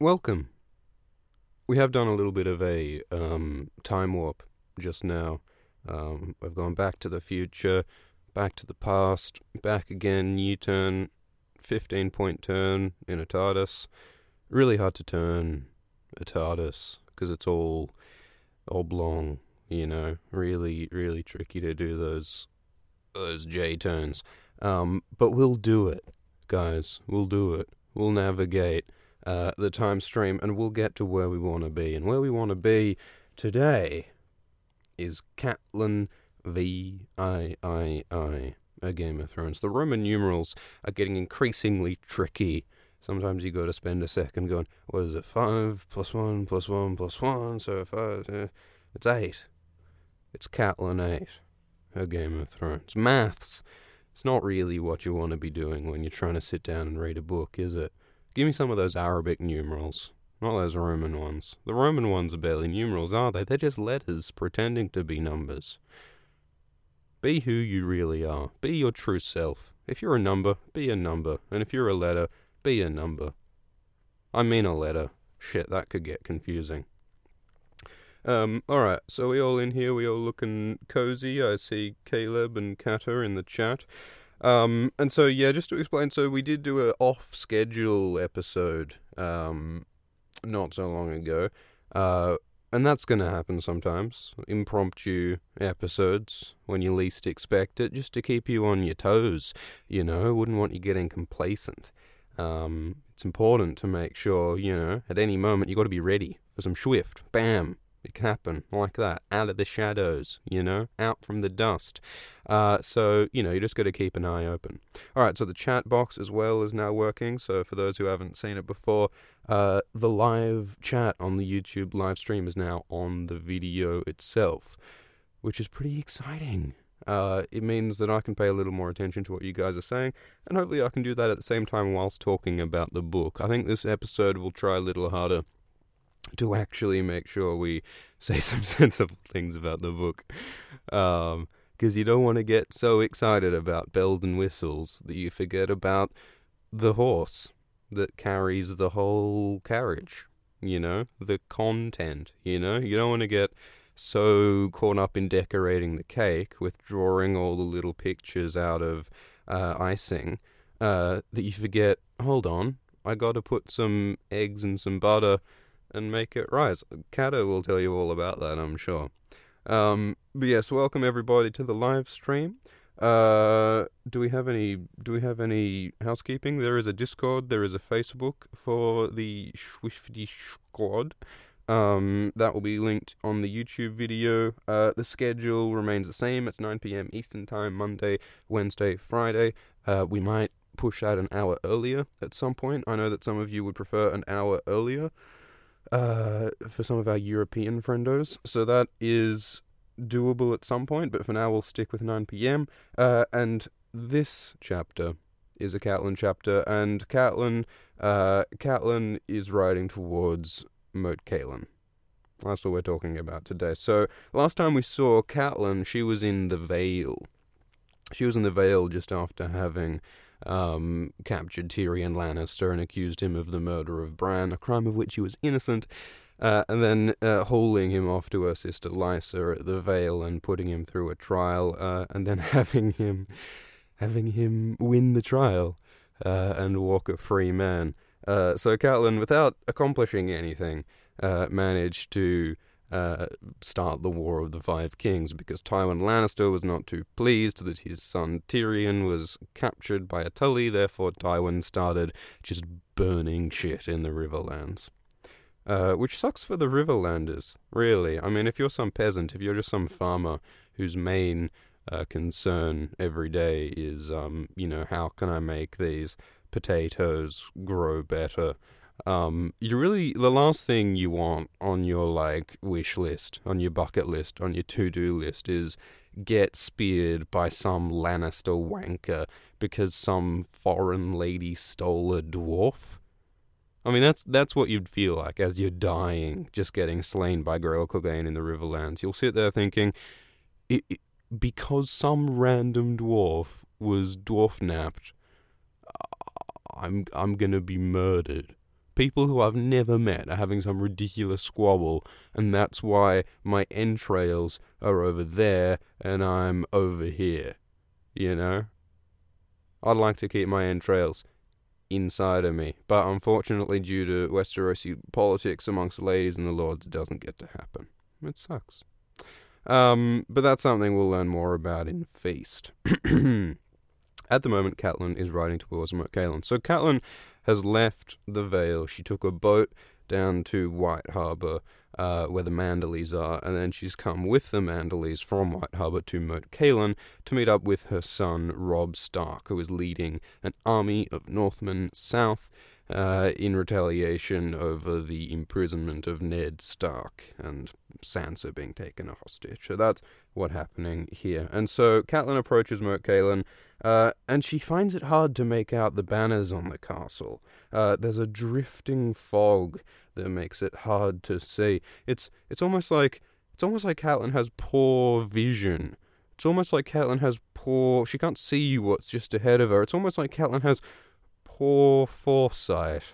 welcome. We have done a little bit of a um, time warp just now. Um, I've gone back to the future, back to the past, back again, U turn, 15 point turn in a TARDIS. Really hard to turn a TARDIS because it's all oblong, you know. Really, really tricky to do those those J turns. Um, but we'll do it, guys. We'll do it. We'll navigate uh, the time stream and we'll get to where we want to be. And where we want to be today is Catelyn V I I I, a Game of Thrones. The Roman numerals are getting increasingly tricky. Sometimes you got to spend a second going, what is it, 5 plus 1 plus 1 plus 1, so 5, uh, it's 8. It's Catelyn 8, a Game of Thrones. Maths. It's not really what you want to be doing when you're trying to sit down and read a book, is it? Give me some of those Arabic numerals, not those Roman ones. The Roman ones are barely numerals, are they? They're just letters pretending to be numbers. Be who you really are. Be your true self. If you're a number, be a number. And if you're a letter, be a number. I mean a letter. Shit, that could get confusing. Um, alright, so we all in here, we all looking cozy. I see Caleb and Kata in the chat. Um, and so yeah, just to explain, so we did do an off schedule episode, um, not so long ago. Uh, and that's going to happen sometimes. Impromptu episodes when you least expect it, just to keep you on your toes. You know, wouldn't want you getting complacent. Um, it's important to make sure, you know, at any moment you got to be ready for some swift, bam, it can happen like that, out of the shadows, you know, out from the dust. Uh, so, you know, you just got to keep an eye open. All right, so the chat box as well is now working. So, for those who haven't seen it before, uh, the live chat on the YouTube live stream is now on the video itself, which is pretty exciting. Uh, it means that I can pay a little more attention to what you guys are saying, and hopefully I can do that at the same time whilst talking about the book. I think this episode will try a little harder to actually make sure we say some sensible things about the book. Because um, you don't want to get so excited about bells and whistles that you forget about the horse that carries the whole carriage, you know, the content, you know. You don't want to get so caught up in decorating the cake with drawing all the little pictures out of uh, icing uh, that you forget, hold on, I got to put some eggs and some butter and make it rise. Kato will tell you all about that, I'm sure. Um, but yes, welcome everybody to the live stream. Uh, do we have any? Do we have any housekeeping? There is a Discord. There is a Facebook for the Swifty Squad. Um, that will be linked on the YouTube video. Uh, the schedule remains the same. It's 9 p.m. Eastern Time, Monday, Wednesday, Friday. Uh, we might push out an hour earlier at some point. I know that some of you would prefer an hour earlier uh, for some of our European friendos. So that is doable at some point, but for now we'll stick with 9 p.m. Uh, and this chapter is a Catelyn chapter, and Catelyn, uh, Catelyn is riding towards Moat Cailin. That's what we're talking about today. So last time we saw Catelyn, she was in the Vale. She was in the Vale just after having um, captured Tyrion Lannister and accused him of the murder of Bran, a crime of which he was innocent, uh, and then uh, hauling him off to her sister Lysa at the Vale and putting him through a trial, uh, and then having him having him win the trial uh, and walk a free man. Uh, so Catelyn, without accomplishing anything, uh, managed to uh, start the War of the Five Kings because Tywin Lannister was not too pleased that his son Tyrion was captured by a Tully, therefore Tywin started just burning shit in the Riverlands. Uh, which sucks for the Riverlanders, really. I mean, if you're some peasant, if you're just some farmer whose main uh, concern every day is, um, you know, how can I make these potatoes grow better? Um, you really the last thing you want on your like wish list, on your bucket list, on your to do list is get speared by some Lannister wanker because some foreign lady stole a dwarf. I mean that's that's what you'd feel like as you're dying, just getting slain by Gregor Clegane in the Riverlands. You'll sit there thinking, it, it, because some random dwarf was dwarf napped, I'm I'm gonna be murdered People who I've never met are having some ridiculous squabble, and that's why my entrails are over there and I'm over here. You know? I'd like to keep my entrails inside of me, but unfortunately, due to Westerosi politics amongst the ladies and the lords, it doesn't get to happen. It sucks. Um, but that's something we'll learn more about in Feast. At the moment, Catelyn is riding towards Moat Cailin. So Catelyn has left the Vale. She took a boat down to White Harbour, uh, where the Manderleys are, and then she's come with the Manderleys from White Harbour to Moat Cailin to meet up with her son Robb Stark, who is leading an army of Northmen south uh, in retaliation over the imprisonment of Ned Stark and Sansa being taken a hostage. So that's what's happening here. And so Catelyn approaches Moat Cailin, uh, and she finds it hard to make out the banners on the castle. Uh, there's a drifting fog that makes it hard to see. It's it's almost like it's almost like Catelyn has poor vision. It's almost like Catelyn has poor. She can't see what's just ahead of her. It's almost like Catelyn has poor foresight.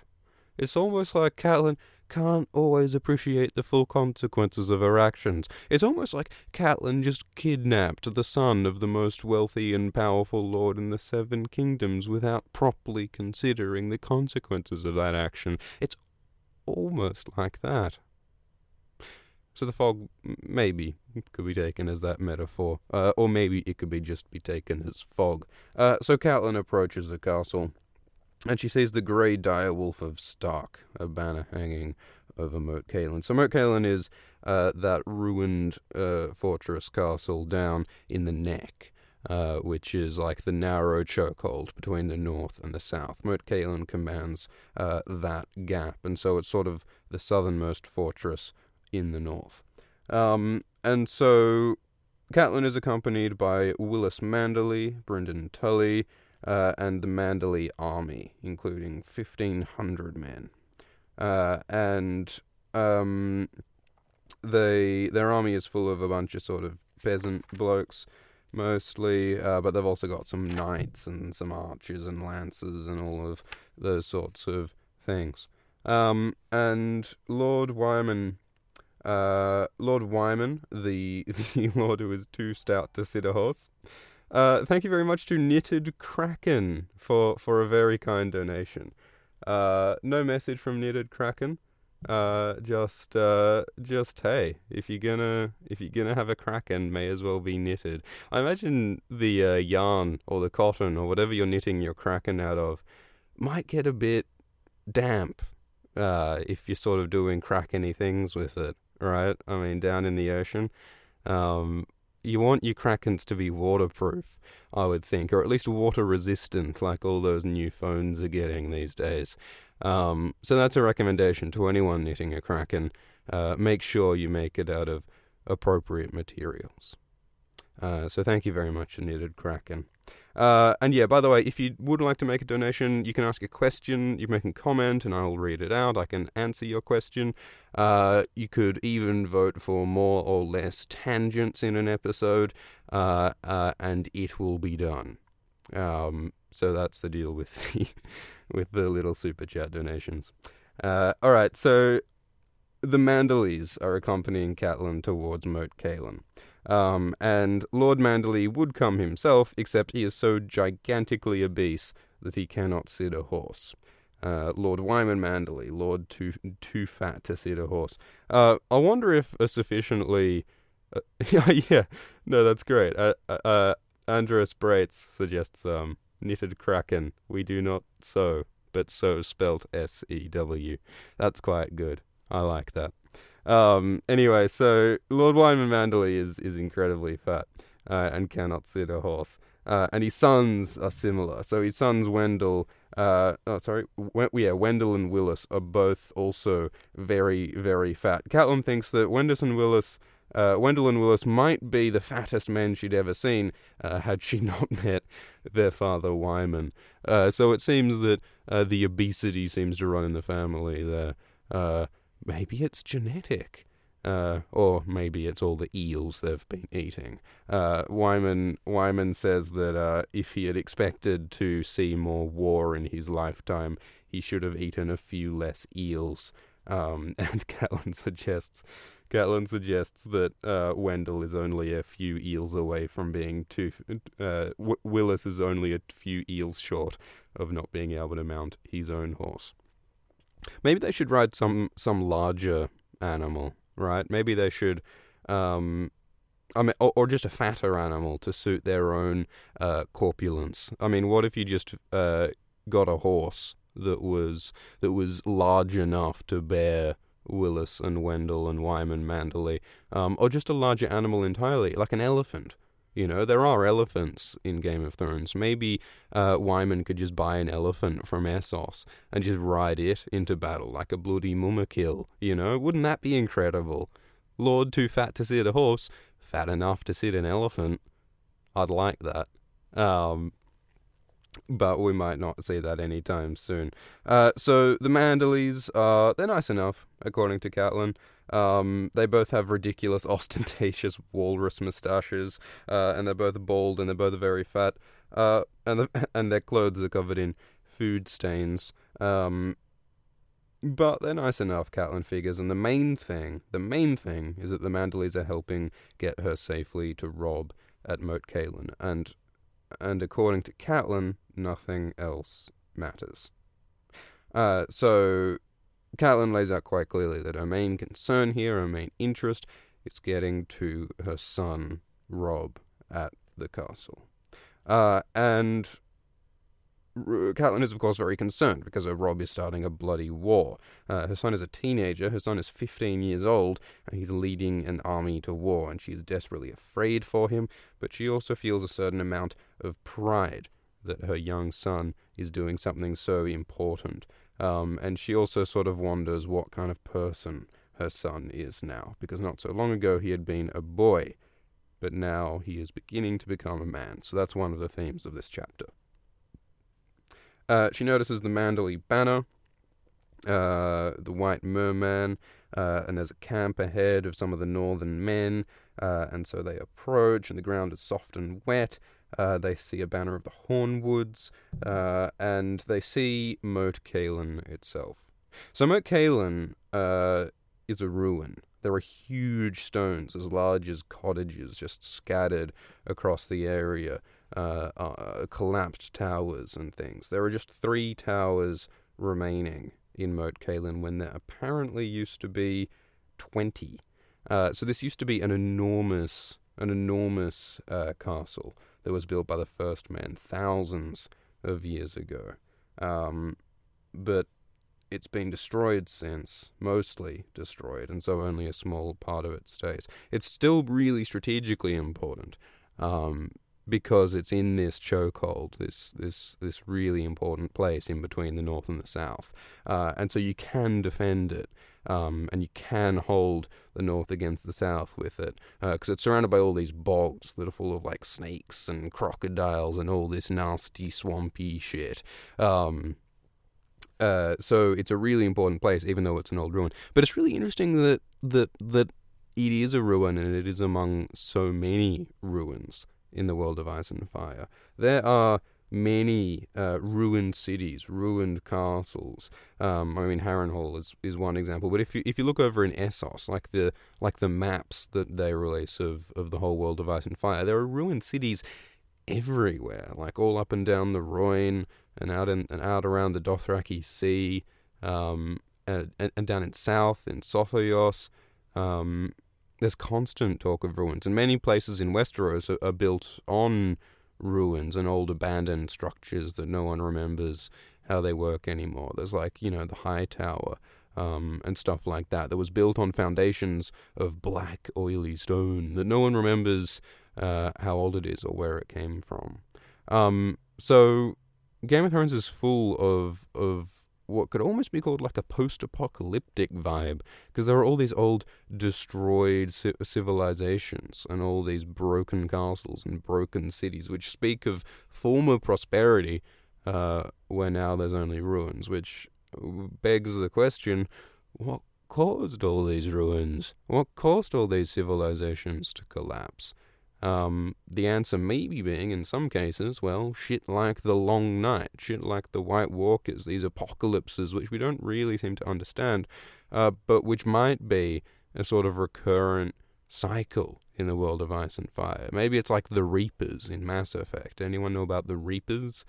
It's almost like Catelyn can't always appreciate the full consequences of her actions. It's almost like Catelyn just kidnapped the son of the most wealthy and powerful lord in the Seven Kingdoms without properly considering the consequences of that action. It's almost like that. So the fog maybe could be taken as that metaphor, uh, or maybe it could be just be taken as fog. Uh, so Catelyn approaches the castle and she sees the grey direwolf of Stark, a banner hanging over Moat Cailin. So Moat Cailin is uh, that ruined uh, fortress castle down in the neck, uh, which is like the narrow chokehold between the north and the south. Moat Cailin commands uh, that gap, and so it's sort of the southernmost fortress in the north. Um, and so Catelyn is accompanied by Willis Manderley, Brynden Tully, uh, and the Manderley army, including 1,500 men. Uh, and um, they their army is full of a bunch of sort of peasant blokes, mostly, uh, but they've also got some knights and some archers and lancers and all of those sorts of things. Um, and Lord Wyman, uh, Lord Wyman, the the lord who is too stout to sit a horse, uh, thank you very much to Knitted Kraken for, for a very kind donation. Uh, no message from Knitted Kraken. Uh, just, uh, just hey, if you're gonna, if you're gonna have a kraken, may as well be knitted. I imagine the uh, yarn or the cotton or whatever you're knitting your kraken out of might get a bit damp uh, if you're sort of doing krakeny things with it, right? I mean, down in the ocean. Um, you want your Krakens to be waterproof, I would think, or at least water resistant, like all those new phones are getting these days. Um, so that's a recommendation to anyone knitting a Kraken. Uh, make sure you make it out of appropriate materials. Uh, so thank you very much, Knitted Kraken. Uh, and yeah, by the way, if you would like to make a donation, you can ask a question, you can make a comment, and I'll read it out. I can answer your question. Uh, you could even vote for more or less tangents in an episode, uh, uh and it will be done. Um, so that's the deal with the with the little super chat donations. Uh, all right, so the Manderleys are accompanying Catelyn towards Moat Cailin. Um, and Lord Manderley would come himself, except he is so gigantically obese that he cannot sit a horse. Uh, Lord Wyman Manderley, Lord too too fat to sit a horse. Uh, I wonder if a sufficiently, uh, yeah, no, that's great. Uh, uh, uh, Andreas Breitz suggests um, knitted kraken. We do not sew, but sew spelt S E W. That's quite good. I like that. Um, anyway, so Lord Wyman Manderley is, is incredibly fat uh, and cannot sit a horse. Uh, and his sons are similar. So his sons, Wendell, uh, oh, sorry, w- yeah, Wendell and Willis are both also very, very fat. Catelyn thinks that Wendell and Willis, uh, Wendell and Willis might be the fattest men she'd ever seen uh, had she not met their father, Wyman. Uh, so it seems that uh, the obesity seems to run in the family there. Maybe it's genetic. Uh, or maybe it's all the eels they've been eating. Uh, Wyman Wyman says that uh, if he had expected to see more war in his lifetime, he should have eaten a few less eels. Um, and Catelyn suggests Catelyn suggests that uh, Wendell is only a few eels away from being too. Uh, w- Willis is only a few eels short of not being able to mount his own horse. Maybe they should ride some some larger animal, right? Maybe they should, um, I mean, or, or, just a fatter animal to suit their own uh, corpulence. I mean, what if you just uh, got a horse that was that was large enough to bear Willis and Wendell and Wyman Manderley, um, or just a larger animal entirely, like an elephant. You know, there are elephants in Game of Thrones. Maybe uh, Wyman could just buy an elephant from Essos and just ride it into battle like a bloody mumakil. You know, wouldn't that be incredible? Lord too fat to sit a horse, fat enough to sit an elephant. I'd like that. Um, but we might not see that anytime soon. Uh, so the Manderleys, uh, they're nice enough, according to Catelyn. Um, they both have ridiculous, ostentatious walrus moustaches, uh, and they're both bald and they're both very fat. Uh, and the, and their clothes are covered in food stains. Um, but they're nice enough, Catelyn figures, and the main thing, the main thing, is that the Manderleys are helping get her safely to Robb at Moat Cailin, and and according to Catelyn, nothing else matters. Uh, so Catelyn lays out quite clearly that her main concern here, her main interest, is getting to her son Robb at the castle. Uh, and Catelyn is, of course, very concerned because her Robb is starting a bloody war. Uh, her son is a teenager, her son is 15 years old, and he's leading an army to war, and she is desperately afraid for him, but she also feels a certain amount of pride that her young son is doing something so important. Um, and she also sort of wonders what kind of person her son is now, because not so long ago he had been a boy, but now he is beginning to become a man. So that's one of the themes of this chapter. Uh, she notices the Manderley banner, uh, the White Merman, uh, and there's a camp ahead of some of the northern men, uh, and so they approach, and the ground is soft and wet, uh, they see a banner of the Hornwoods, uh, and they see Moat Cailin itself. So Moat Cailin uh, is a ruin. There are huge stones as large as cottages just scattered across the area, uh, uh, collapsed towers and things. There are just three towers remaining in Moat Cailin when there apparently used to be 20. Uh, so this used to be an enormous, an enormous castle that was built by the first man thousands of years ago. Um, but it's been destroyed since, mostly destroyed, and so only a small part of it stays. It's still really strategically important um, because it's in this chokehold, this this this really important place in between the north and the south, uh, and so you can defend it. Um, and you can hold the north against the south with it because uh, it's surrounded by all these bogs that are full of like snakes and crocodiles and all this nasty swampy shit. Um, uh, so it's a really important place, even though it's an old ruin. But it's really interesting that that that it is a ruin and it is among so many ruins in the world of Ice and Fire. There are many uh, ruined cities, ruined castles. Um, I mean, Harrenhal is, is one example. But if you if you look over in Essos, like the like the maps that they release of, of the whole world of Ice and Fire, there are ruined cities everywhere, like all up and down the Rhoyne and out in, and out around the Dothraki Sea, um, and, and, down in south in Sothoryos. Um, there's constant talk of ruins, and many places in Westeros are, are built on ruins and old abandoned structures that no one remembers how they work anymore. There's like, you know, the High Tower um, and stuff like that that was built on foundations of black, oily stone that no one remembers uh, how old it is or where it came from. Um, so Game of Thrones is full of of what could almost be called like a post-apocalyptic vibe because there are all these old destroyed civilizations and all these broken castles and broken cities which speak of former prosperity uh, where now there's only ruins which begs the question what caused all these ruins? What caused all these civilizations to collapse Um, the answer maybe being, in some cases, well, shit like the Long Night, shit like the White Walkers, these apocalypses which we don't really seem to understand, uh, but which might be a sort of recurrent cycle in the world of Ice and Fire. Maybe it's like the Reapers in Mass Effect. Anyone know about the Reapers?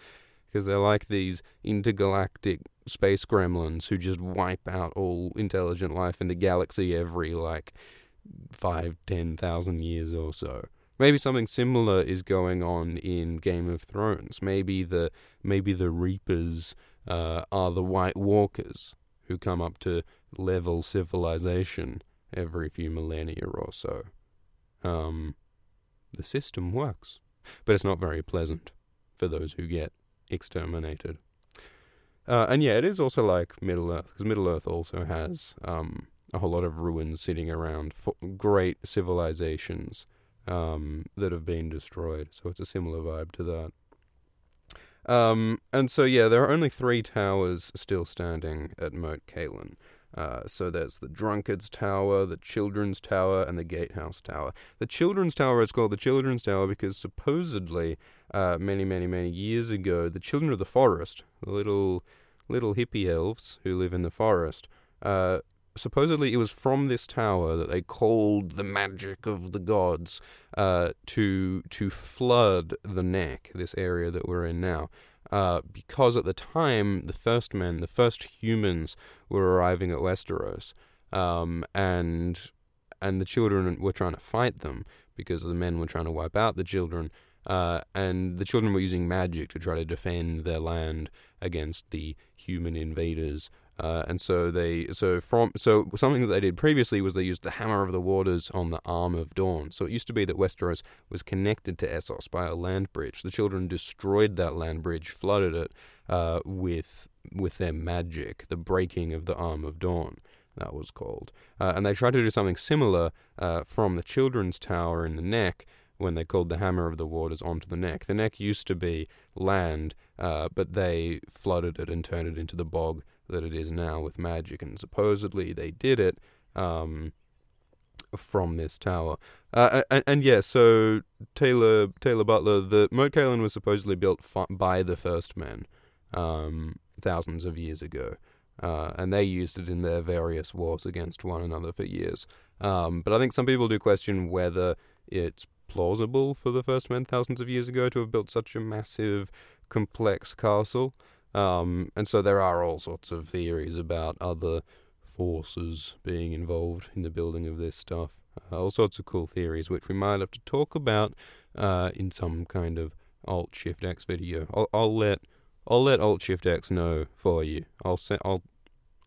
Because they're like these intergalactic space gremlins who just wipe out all intelligent life in the galaxy every like five, ten thousand years or so. Maybe something similar is going on in Game of Thrones. Maybe the maybe the Reapers uh, are the White Walkers who come up to level civilization every few millennia or so. Um, the system works, but it's not very pleasant for those who get exterminated. Uh, and yeah, it is also like Middle Earth, because Middle Earth also has um, a whole lot of ruins sitting around, for great civilizations um, that have been destroyed. So it's a similar vibe to that. Um, and so yeah, there are only three towers still standing at Moat Cailin. Uh, so there's the Drunkard's Tower, the Children's Tower, and the Gatehouse Tower. The Children's Tower is called the Children's Tower because supposedly, uh, many, many, many years ago, the children of the forest, the little, little hippie elves who live in the forest, uh, supposedly it was from this tower that they called the magic of the gods uh, to to flood the neck, this area that we're in now. Uh, because at the time the first men, the first humans, were arriving at Westeros, um, and and the children were trying to fight them because the men were trying to wipe out the children, uh, and the children were using magic to try to defend their land against the human invaders uh, and so they so from so something that they did previously was they used the hammer of the waters on the arm of dawn. So it used to be that Westeros was connected to Essos by a land bridge. The children destroyed that land bridge, flooded it uh, with with their magic, the breaking of the arm of dawn. That was called, uh, and they tried to do something similar uh, from the children's tower in the neck when they called the hammer of the waters onto the neck. The neck used to be land, uh, but they flooded it and turned it into the bog that it is now with magic, and supposedly they did it um, from this tower. Uh, and, and, yeah, so Taylor Taylor Butler, the Moat Cailin was supposedly built by the first men um, thousands of years ago. Uh, and they used it in their various wars against one another for years. Um, but I think some people do question whether it's plausible for the first men thousands of years ago to have built such a massive, complex castle. Um, and so there are all sorts of theories about other forces being involved in the building of this stuff. Uh, all sorts of cool theories, which we might have to talk about uh, in some kind of Alt Shift X video. I'll, I'll let I'll let Alt Shift X know for you. I'll set I'll.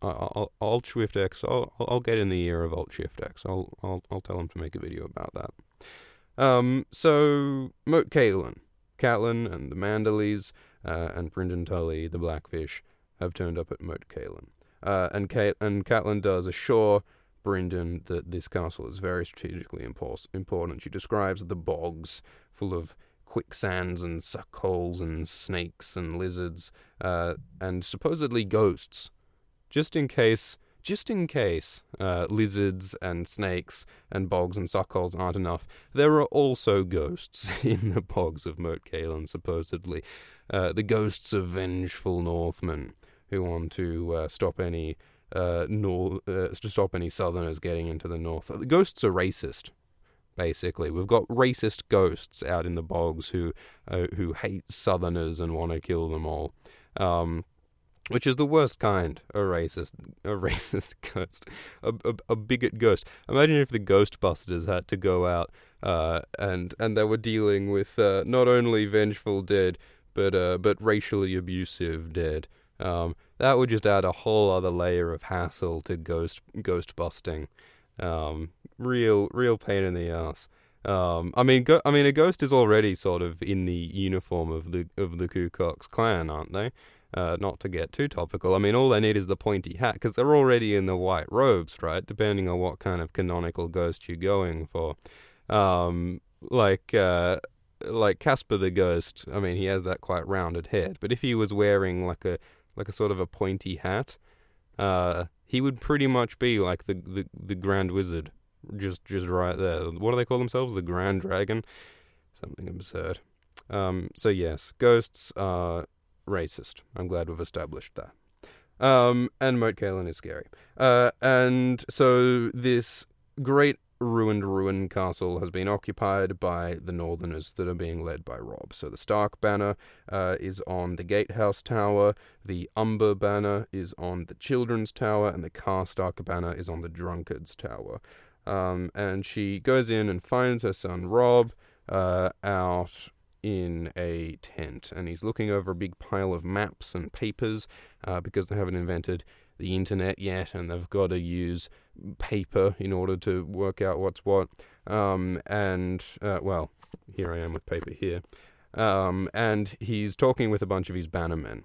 I'll, Alt Shift X. I'll, I'll get in the ear of Alt Shift X. I'll, I'll, I'll tell him to make a video about that. Um, so Moat Cailin, Catelyn, and the Manderleys uh, and Brynden Tully, the Blackfish, have turned up at Moat Cailin. Uh, and, Kate, and Catelyn does assure Brynden that this castle is very strategically impor- important. She describes the bogs full of quicksands and suckholes and snakes and lizards uh, and supposedly ghosts, just in case just in case uh, lizards and snakes and bogs and suckholes aren't enough, there are also ghosts in the bogs of Moat Cailin, supposedly. Uh, the ghosts of vengeful Northmen who want to uh, stop any uh, nor- uh, to stop any Southerners getting into the North. The ghosts are racist. Basically, we've got racist ghosts out in the bogs who uh, who hate Southerners and want to kill them all. Um, which is the worst kind. A racist a racist ghost. A, a, a, bigot ghost. Imagine if the ghostbusters had to go out uh, and and they were dealing with uh, not only vengeful dead but uh, but racially abusive dead. Um, that would just add a whole other layer of hassle to ghost ghost busting um, real real pain in the ass. Um, I mean, go- I mean, a ghost is already sort of in the uniform of the of the Ku Klux Klan, aren't they? Uh, not to get too topical, I mean, all they need is the pointy hat because they're already in the white robes, right? Depending on what kind of canonical ghost you're going for. Um, like, uh, like Casper the Ghost. I mean, he has that quite rounded head, but if he was wearing like a like a sort of a pointy hat, uh, he would pretty much be like the the, the Grand Wizard just just right there. What do they call themselves? The Grand Dragon, something absurd. Um, so yes, ghosts are racist. I'm glad we've established that. Um, and Moat Cailin is scary. Uh, and so this great ruined ruin castle has been occupied by the Northerners that are being led by Robb. So the Stark banner uh, is on the Gatehouse Tower, the Umber banner is on the Children's Tower, and the Karstark banner is on the Drunkard's Tower. Um, and she goes in and finds her son Robb uh, out in a tent, and he's looking over a big pile of maps and papers uh, because they haven't invented the internet yet, and they've got to use paper in order to work out what's what. Um, and uh, well, here I am with paper here. Um, and he's talking with a bunch of his bannermen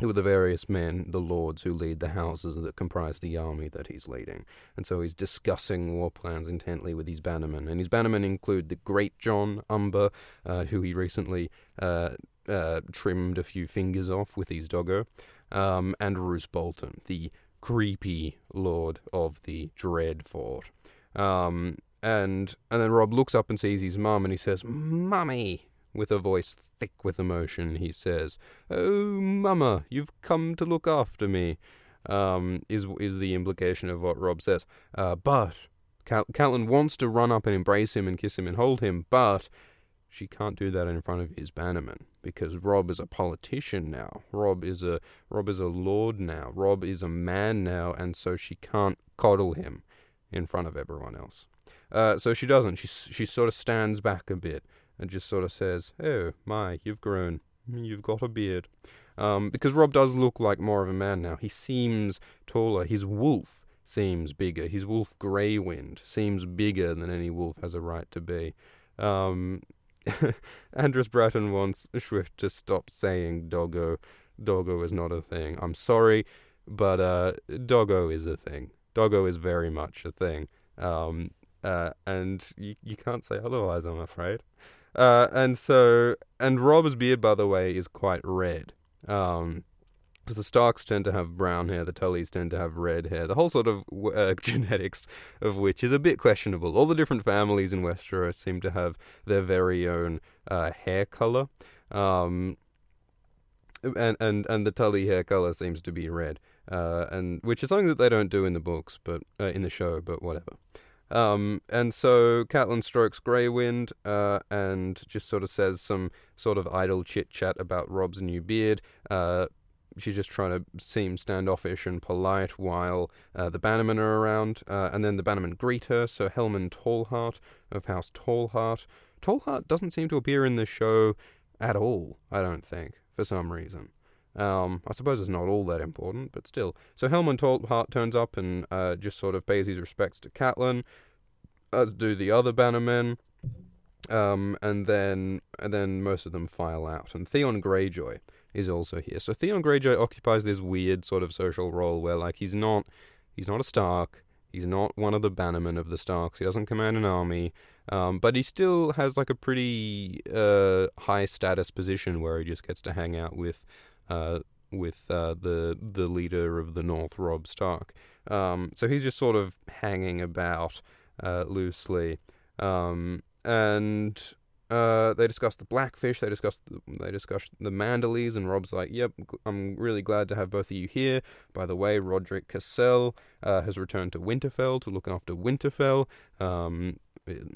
who are the various men, the lords who lead the houses that comprise the army that he's leading. And so he's discussing war plans intently with hese bannermen. And his bannermen include the Great John Umber, uh, who he recently uh, uh, trimmed a few fingers off with his doggo, um, and Roose Bolton, the creepy lord of the Dread Fort. Um, and and then Robb looks up and sees his mum, and he says, "Mummy." With a voice thick with emotion, he says, "Oh, Mama, you've come to look after me." Um, is is the implication of what Robb says. Uh, but Cal- wants to run up and embrace him and kiss him and hold him, but she can't do that in front of his bannerman because Robb is a politician now. Robb is a Robb is a lord now. Robb is a man now, and so she can't coddle him in front of everyone else. Uh, so she doesn't. She she sort of stands back a bit and just sort of says, "Oh my, you've grown. You've got a beard." Um, because Robb does look like more of a man now. He seems taller. His wolf seems bigger. His wolf Greywind seems bigger than any wolf has a right to be. Um, Andros Bratton wants Swift to stop saying doggo. Doggo is not a thing. I'm sorry, but uh, doggo is a thing. Doggo is very much a thing. Um, uh, and you, you can't say otherwise, I'm afraid. Uh, and so, and Robb's beard, by the way, is quite red. Um, the Starks tend to have brown hair, the Tullys tend to have red hair. The whole sort of uh, genetics of which is a bit questionable. All the different families in Westeros seem to have their very own uh, hair color, um, and and and the Tully hair color seems to be red, uh, and which is something that they don't do in the books, but uh, in the show, but whatever. Um, and so Catelyn strokes Greywind uh, and just sort of says some sort of idle chit chat about Robb's new beard. Uh, she's just trying to seem standoffish and polite while uh, the Bannermen are around. Uh, and then the Bannermen greet her. So Helman Tallhart of House Tallhart. Tallhart doesn't seem to appear in the show at all, I don't think, for some reason. Um, I suppose it's not all that important, but still. So Helman Tallhart turns up and uh, just sort of pays his respects to Catelyn, as do the other Bannermen. Um, and then and then most of them file out. And Theon Greyjoy is also here. So Theon Greyjoy occupies this weird sort of social role where like he's not he's not a Stark, he's not one of the bannermen of the Starks, he doesn't command an army, um, but he still has like a pretty uh, high status position where he just gets to hang out with uh, with uh, the the leader of the North, Robb Stark. Um, so he's just sort of hanging about uh, loosely, um, and uh, they discuss the blackfish. They discuss the, they discuss the Manderleys, and Robb's like, "Yep, I'm really glad to have both of you here." By the way, Rodrik Cassel uh, has returned to Winterfell to look after Winterfell. Um,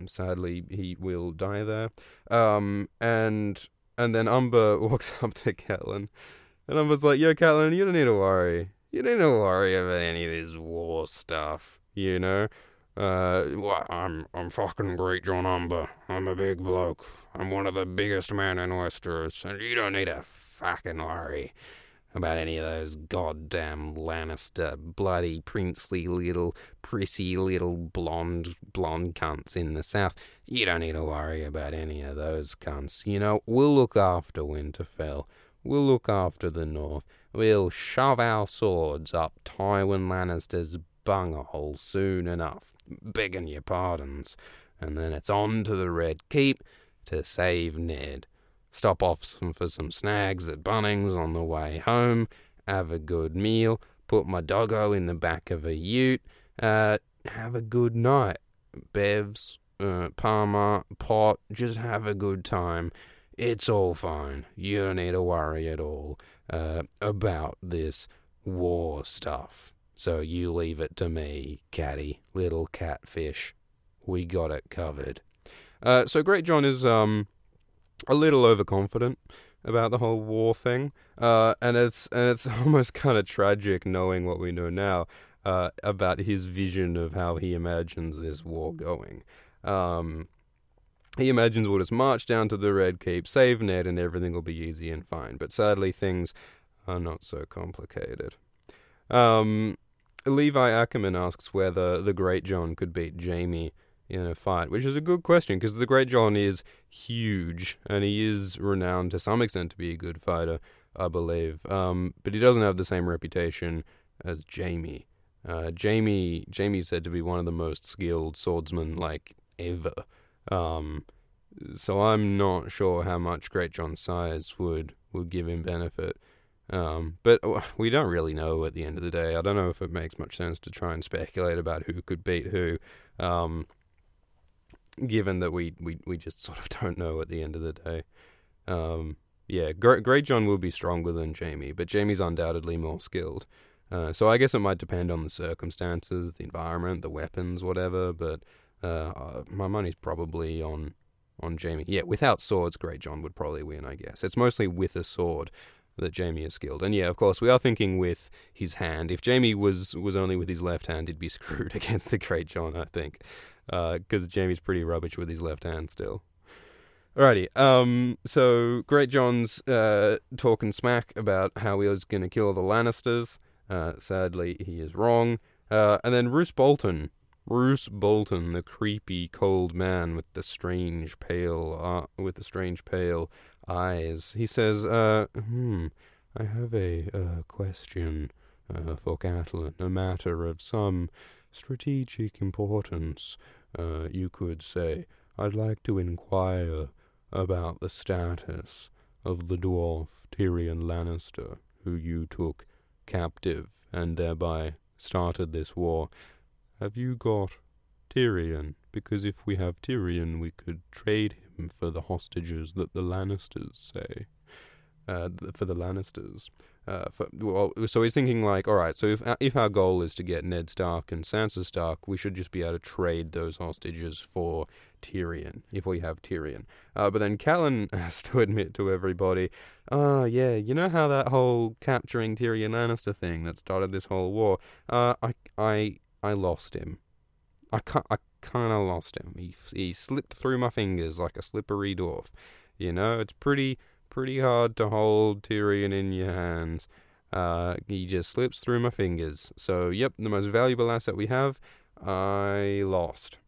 sadly, he will die there. Um, and and then Umber walks up to Catelyn, and Umber's like, "Yo, Catelyn, you don't need to worry. You don't need to worry about any of this war stuff. You know." Uh, well, I'm I'm fucking great, John Umber. I'm a big bloke. I'm one of the biggest men in Westeros, and you don't need to fucking worry about any of those goddamn Lannister bloody princely little prissy little blonde blonde cunts in the south. You don't need to worry about any of those cunts. You know, we'll look after Winterfell. We'll look after the north. We'll shove our swords up Tywin Lannister's bunghole soon enough begging your pardons, and then it's on to the Red Keep to save Ned. Stop off some, for some snags at Bunnings on the way home, have a good meal, put my doggo in the back of a ute, uh, have a good night. Bevs, uh, Palmer, Pot, just have a good time. It's all fine. You don't need to worry at all uh, about this war stuff. So you leave it to me, catty, little catfish. We got it covered. Uh, so Great John is um a little overconfident about the whole war thing, uh, and it's and it's almost kind of tragic knowing what we know now uh, about his vision of how he imagines this war going. Um, he imagines we'll just march down to the Red Keep, save Ned, and everything will be easy and fine. But sadly, things are not so complicated. Um, Levi Ackerman asks whether the Great John could beat Jaime in a fight, which is a good question because the Great John is huge and he is renowned to some extent to be a good fighter, I believe. Um, but he doesn't have the same reputation as Jaime. Uh, Jaime Jaime's said to be one of the most skilled swordsmen like ever. Um, so I'm not sure how much Great John size would would give him benefit. Um, but we don't really know at the end of the day. I don't know if it makes much sense to try and speculate about who could beat who. Um, given that we, we, we just sort of don't know at the end of the day. Um, yeah, Great, Great John will be stronger than Jaime, but Jaime's undoubtedly more skilled. Uh, so I guess it might depend on the circumstances, the environment, the weapons, whatever. But uh, my money's probably on on Jaime. Yeah, without swords, Great John would probably win. I guess it's mostly with a sword that Jaime is skilled. And yeah, of course, we are thinking with his hand. If Jaime was was only with his left hand, he'd be screwed against the Great John. I think because uh, Jaime's pretty rubbish with his left hand still. Alrighty, um, so Great John's uh, talking smack about how he was going to kill the Lannisters. Uh, sadly, he is wrong. Uh, and then Roose Bolton, Roose Bolton, the creepy, cold man with the strange pale, uh, with the strange pale eyes. He says, uh, "Hmm, I have a uh, question for Catelyn, a matter of some strategic importance, uh, you could say. I'd like to inquire about the status of the dwarf Tyrion Lannister, who you took captive and thereby started this war. Have you got Tyrion? Because if we have Tyrion, we could trade him for the hostages that the Lannisters say. Uh, for the Lannisters. Uh, for, well, so he's thinking like, all right, so if if our goal is to get Ned Stark and Sansa Stark, we should just be able to trade those hostages for Tyrion if we have Tyrion. Uh, but then Callan has to admit to everybody, oh yeah, you know how that whole capturing Tyrion Lannister thing that started this whole war, uh, I I I lost him. I I kind of lost him. He he slipped through my fingers like a slippery dwarf. You know, it's pretty pretty hard to hold Tyrion in your hands. Uh, he just slips through my fingers. So, yep, the most valuable asset we have, I lost.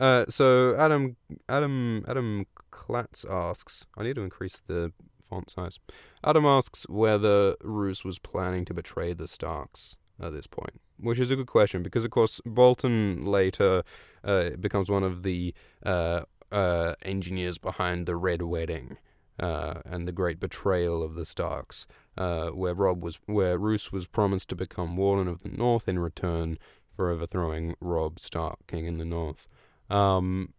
Uh, so Adam Adam Adam Klatz asks, I need to increase the font size. Adam asks whether Roose was planning to betray the Starks at this point, which is a good question because, of course, Bolton later uh, becomes one of the uh, uh engineers behind the Red Wedding uh, and the great betrayal of the Starks, uh, where Robb was, where Roose was promised to become Warden of the North in return for overthrowing Robb Stark, King in the North. Um,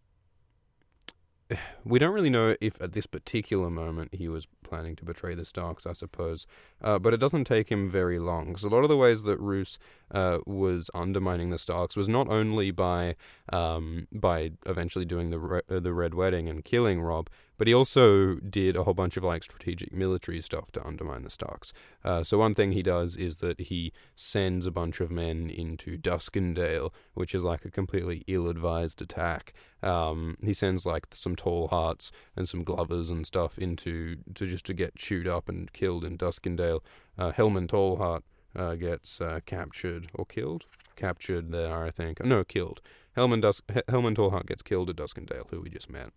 we don't really know if at this particular moment he was planning to betray the Starks, I suppose, uh, but it doesn't take him very long because a lot of the ways that Roose uh, was undermining the Starks was not only by um, by eventually doing the re- uh, the Red Wedding and killing Robb, but he also did a whole bunch of like strategic military stuff to undermine the Starks. Uh, so one thing he does is that he sends a bunch of men into Duskendale, which is like a completely ill-advised attack. Um, he sends like some tall hearts and some glovers and stuff into to just to get chewed up and killed in Duskendale. Uh, Helman Tallhart uh, gets uh, captured or killed. Captured there, I think. No, killed. Helman, Dus- Helman Tallhart gets killed at Duskendale, who we just met.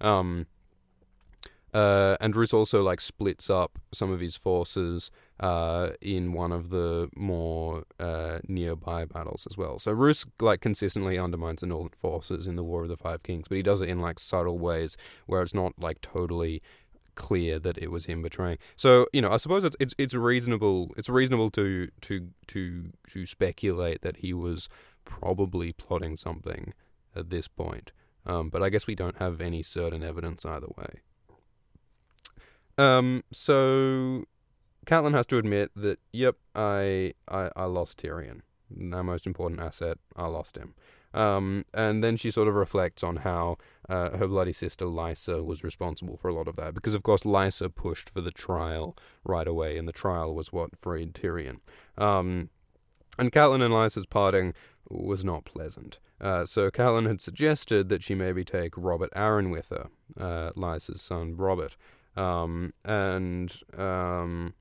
Um, uh, and Roose also like splits up some of his forces uh, in one of the more uh, nearby battles as well. So Roose like consistently undermines the Northern forces in the War of the Five Kings, but he does it in like subtle ways where it's not like totally clear that it was him betraying. So you know, I suppose it's it's it's reasonable. It's reasonable to to to to speculate that he was probably plotting something at this point. Um, but I guess we don't have any certain evidence either way. Um, so Catelyn has to admit that, yep, I, I, I lost Tyrion, our most important asset. I lost him. Um, and then she sort of reflects on how uh, her bloody sister Lysa was responsible for a lot of that, because of course Lysa pushed for the trial right away, and the trial was what freed Tyrion. Um, and Catelyn and Lysa's parting was not pleasant. Uh, so Catelyn had suggested that she maybe take Robert Arryn with her, uh, Lysa's son Robert, um, and um,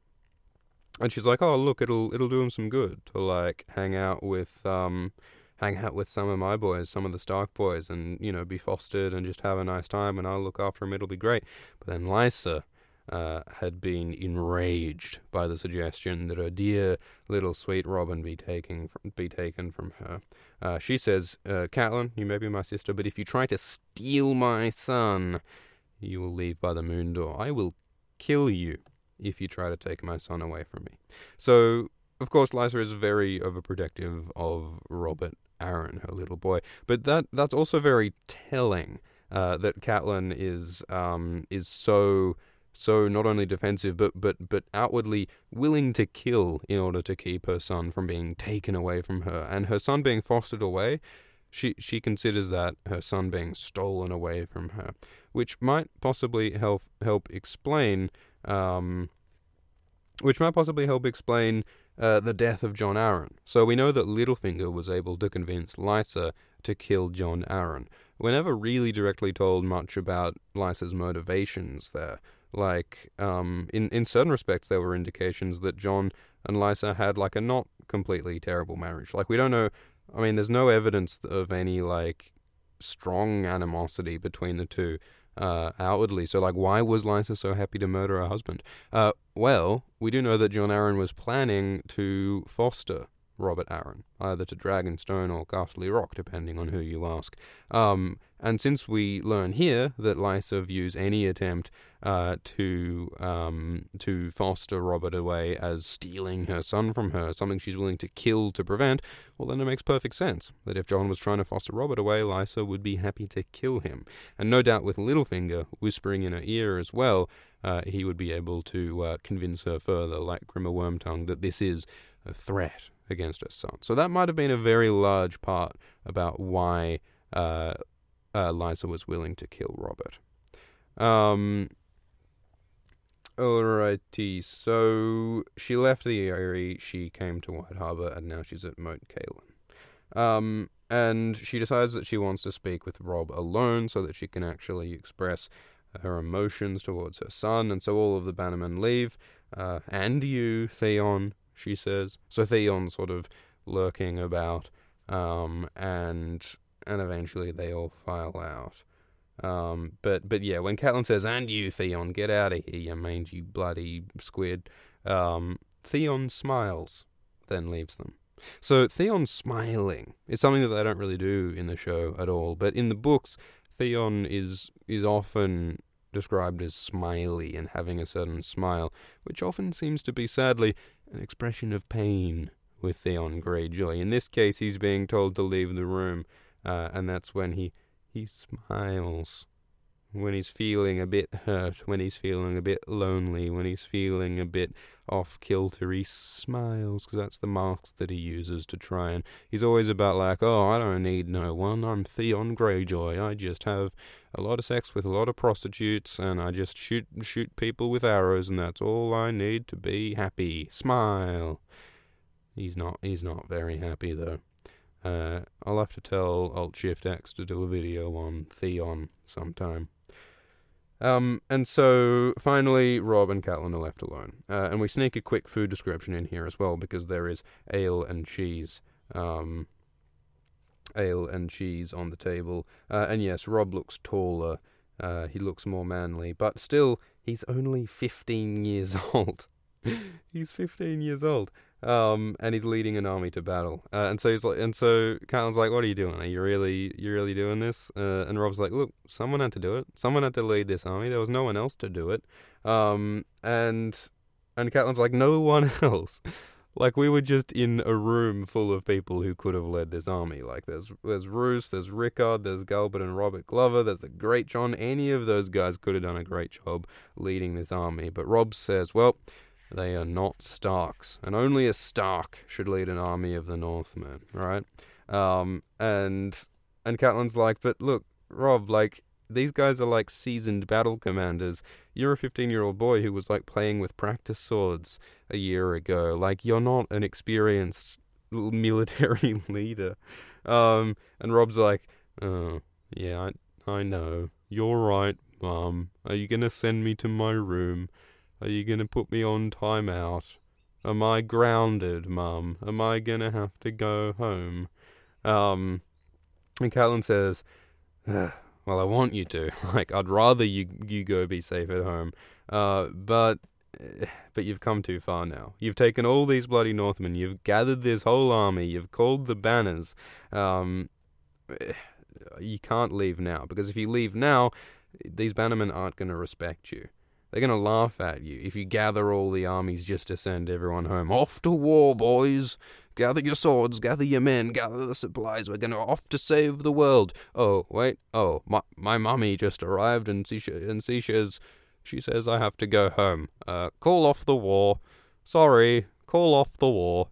and she's like, "Oh, look, it'll it'll do him some good to like hang out with um, hang out with some of my boys, some of the Stark boys, and you know, be fostered and just have a nice time, and I'll look after him. It'll be great." But then Lysa uh, had been enraged by the suggestion that her dear little sweet Robin be taken from, be taken from her. Uh, she says, uh, "Catelyn, you may be my sister, but if you try to steal my son, you will leave by the moon door. I will kill you if you try to take my son away from me." So, of course, Lysa is very overprotective of Robert Arryn, her little boy, but that that's also very telling. Uh, that Catelyn is um, is so so not only defensive but but but outwardly willing to kill in order to keep her son from being taken away from her and her son being fostered away she she considers that her son being stolen away from her which might possibly help help explain um, which might possibly help explain uh, the death of Jon Arryn. So we know that Littlefinger was able to convince Lysa to kill Jon Arryn. We're never really directly told much about Lysa's motivations there. Like, um, in, in certain respects, there were indications that Jon and Lysa had, like, a not completely terrible marriage. Like, we don't know, I mean, there's no evidence of any, like, strong animosity between the two uh, outwardly. So, like, why was Lysa so happy to murder her husband? Uh, well, we do know that Jon Arryn was planning to foster Robert Arryn, either to Dragonstone or Casterly Rock, depending on who you ask. Um, and since we learn here that Lysa views any attempt uh, to um, to foster Robert away as stealing her son from her, something she's willing to kill to prevent, well, then it makes perfect sense that if Jon was trying to foster Robert away, Lysa would be happy to kill him. And no doubt with Littlefinger whispering in her ear as well, uh, he would be able to uh, convince her further, like Grima Wormtongue, that this is a threat against her son. So that might have been a very large part about why uh, uh, Lysa was willing to kill Robert. Um, alrighty, so she left the Eyrie, she came to White Harbor, and now she's at Moat Cailin. Um, and she decides that she wants to speak with Robb alone so that she can actually express her emotions towards her son, and so all of the Bannermen leave. Uh, and you, Theon, she says. So Theon's sort of lurking about, um, and and eventually they all file out. Um, but but yeah, when Catelyn says, "And you, Theon, get out of here, you mangy bloody squid," um, Theon smiles, then leaves them. So Theon smiling is something that they don't really do in the show at all. But in the books, Theon is is often described as smiley and having a certain smile, which often seems to be sadly an expression of pain with Theon Greyjoy. In this case, he's being told to leave the room, uh, and that's when he he smiles. When he's feeling a bit hurt, when he's feeling a bit lonely, when he's feeling a bit off kilter, he smiles because that's the mask that he uses to try and. He's always about, like, oh, I don't need no one. I'm Theon Greyjoy. I just have a lot of sex with a lot of prostitutes, and I just shoot shoot people with arrows, and that's all I need to be happy. Smile. He's not. He's not very happy though. Uh, I'll have to tell Alt Shift X to do a video on Theon sometime. Um, and so finally, Robb and Catelyn are left alone. Uh, and we sneak a quick food description in here as well because there is ale and cheese. Um, ale and cheese on the table. Uh, and yes, Robb looks taller. Uh, he looks more manly, but still, he's only 15 years old. he's 15 years old um, and he's leading an army to battle. Uh, and so he's like, and so Catelyn's like, "What are you doing? Are you really, you really doing this?" Uh, and Robb's like, "Look, someone had to do it. Someone had to lead this army. There was no one else to do it." Um, and and Catelyn's like, "No one else." like we were just in a room full of people who could have led this army. Like there's there's Roose, there's Rickard, there's Galbart and Robett Glover, there's the Greatjon. Any of those guys could have done a great job leading this army. But Robb says, well, they are not Starks, and only a Stark should lead an army of the Northmen, right? Um, and and Catelyn's like, but look, Robb, like these guys are like seasoned battle commanders. You're a 15 year old boy who was like playing with practice swords a year ago. Like, you're not an experienced military leader. Um, and Robb's like, oh, yeah, I, I know. You're right, Mum. Are you to send me to my room? Are you going to put me on timeout? Am I grounded, Mum? Am I going to have to go home? Um, and Catelyn says, well, I want you to. Like, I'd rather you you go be safe at home. Uh, but but you've come too far now. You've taken all these bloody Northmen. You've gathered this whole army. You've called the banners. Um, you can't leave now because if you leave now, these bannermen aren't going to respect you. They're going to laugh at you if you gather all the armies just to send everyone home. Off to war, boys! Gather your swords, gather your men, gather the supplies. We're going to off to save the world. Oh, wait. Oh, my, my mummy just arrived and she, and she says, she says I have to go home. Uh, call off the war. Sorry, call off the war.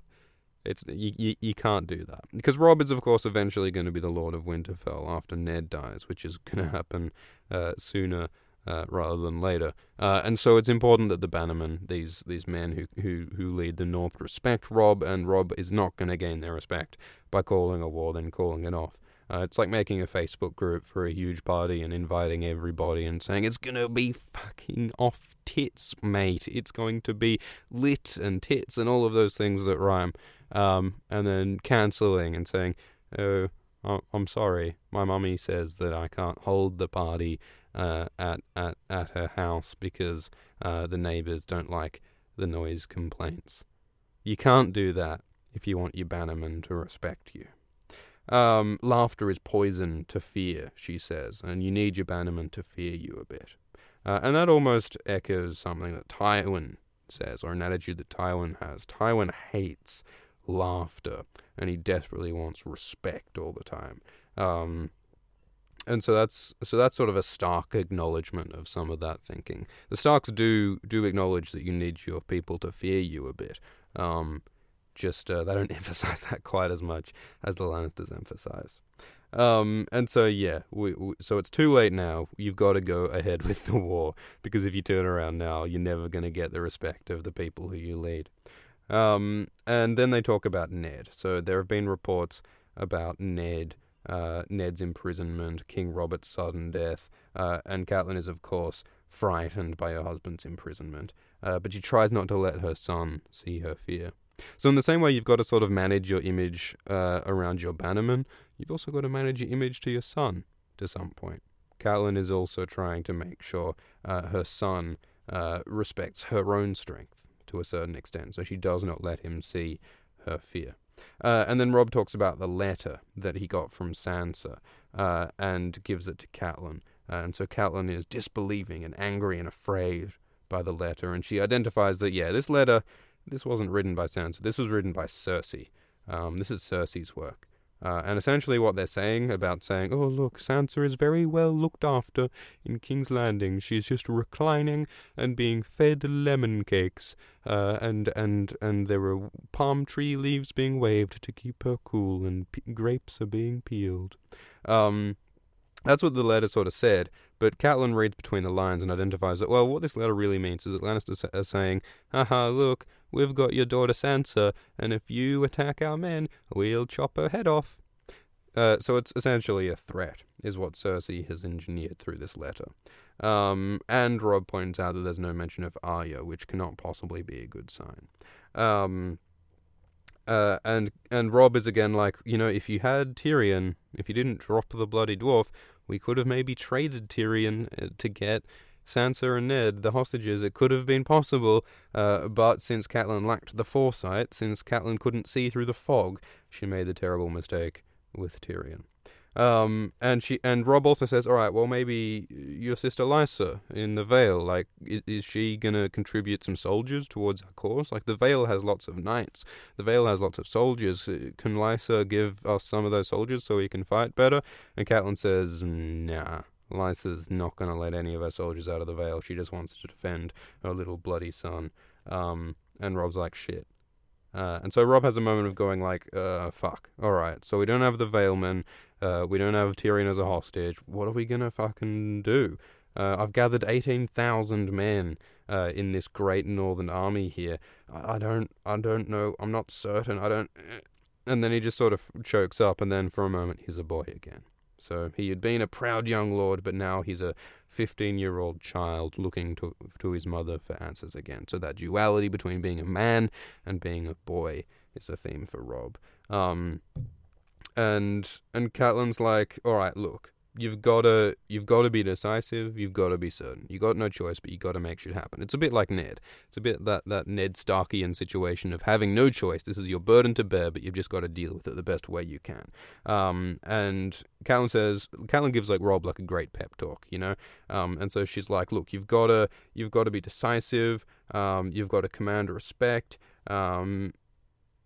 It's you, you, you can't do that because Robb is of course eventually going to be the Lord of Winterfell after Ned dies, which is going to happen uh, sooner uh, rather than later. Uh, and so it's important that the Bannermen, these these men who, who, who lead the North, respect Robb, and Robb is not going to gain their respect by calling a war, then calling it off. Uh, it's like making a Facebook group for a huge party and inviting everybody and saying it's gonna be fucking off tits, mate. It's going to be lit and tits and all of those things that rhyme. Um, and then cancelling and saying, "Oh, I'm sorry. My mummy says that I can't hold the party uh, at, at, at her house because uh, the neighbors don't like the noise complaints. You can't do that if you want your bannerman to respect you. Um, laughter is poison to fear, she says, and you need your bannerman to fear you a bit. Uh, and that almost echoes something that Tywin says, or an attitude that Tywin has. Tywin hates laughter, and he desperately wants respect all the time. Um, and so that's so that's sort of a stark acknowledgement of some of that thinking. The Starks do do acknowledge that you need your people to fear you a bit. Um, just uh, they don't emphasize that quite as much as the Lannisters emphasize. Um, and so yeah, we, we, so it's too late now. You've got to go ahead with the war because if you turn around now, you're never going to get the respect of the people who you lead. Um, and then they talk about Ned. So there have been reports about Ned uh, Ned's imprisonment, King Robert's sudden death, uh, and Catelyn is, of course, frightened by her husband's imprisonment, uh, but she tries not to let her son see her fear. So, in the same way, you've got to sort of manage your image uh, around your bannerman, you've also got to manage your image to your son to some point. Catelyn is also trying to make sure uh, her son uh, respects her own strength to a certain extent, so she does not let him see her fear. Uh, and then Robb talks about the letter that he got from Sansa uh, and gives it to Catelyn. Uh, and so Catelyn is disbelieving and angry and afraid by the letter. And she identifies that, yeah, this letter, this wasn't written by Sansa. This was written by Cersei. Um, this is Cersei's work. Uh, and essentially, what they're saying about saying, oh, look, Sansa is very well looked after in King's Landing. She's just reclining and being fed lemon cakes, uh, and, and, and there are palm tree leaves being waved to keep her cool, and grapes are being peeled. Um, that's what the letter sort of said, but Catelyn reads between the lines and identifies that, well, what this letter really means is that Lannisters are saying, haha, look, we've got your daughter Sansa, and if you attack our men, we'll chop her head off. Uh, so it's essentially a threat, is what Cersei has engineered through this letter. Um, and Robb points out that there's no mention of Arya, which cannot possibly be a good sign. Um, uh, and and Robb is again like, you know, if you had Tyrion, if you didn't drop the bloody dwarf, we could have maybe traded Tyrion uh, to get Sansa and Ned, the hostages. It could have been possible, uh, but since Catelyn lacked the foresight, since Catelyn couldn't see through the fog, she made the terrible mistake with Tyrion. Um, and she and Robb also says, all right, well maybe your sister Lysa in the Vale, like, is, is she gonna contribute some soldiers towards our cause? Like the Vale has lots of knights, the Vale has lots of soldiers. Uh, can Lysa give us some of those soldiers so we can fight better? And Catelyn says, nah. Lysa's not going to let any of her soldiers out of the Vale. She just wants to defend her little bloody son. Um, and Robb's like, shit. Uh, and so Robb has a moment of going like, uh, fuck. All right, so we don't have the Valemen. Uh, we don't have Tyrion as a hostage. What are we gonna fucking do? Uh, I've gathered eighteen thousand men uh, in this great northern army here. I, I, don't, I don't know. I'm not certain. I don't. And then he just sort of chokes up, and then for a moment he's a boy again. So he had been a proud young lord, but now he's a 15 year old child looking to, to his mother for answers again. So that duality between being a man and being a boy is a theme for Robb. Um, and and Catelyn's like, all right, look, you've got to you've got to be decisive. You've got to be certain. You got no choice, but you got to make shit happen. It's a bit like Ned. It's a bit that that Ned Starkian situation of having no choice. This is your burden to bear, but you've just got to deal with it the best way you can. Um, and Catelyn says, Catelyn gives like Robb like a great pep talk, you know. Um, and so she's like, look, you've got to you've got to be decisive. Um, you've got to command respect. Um,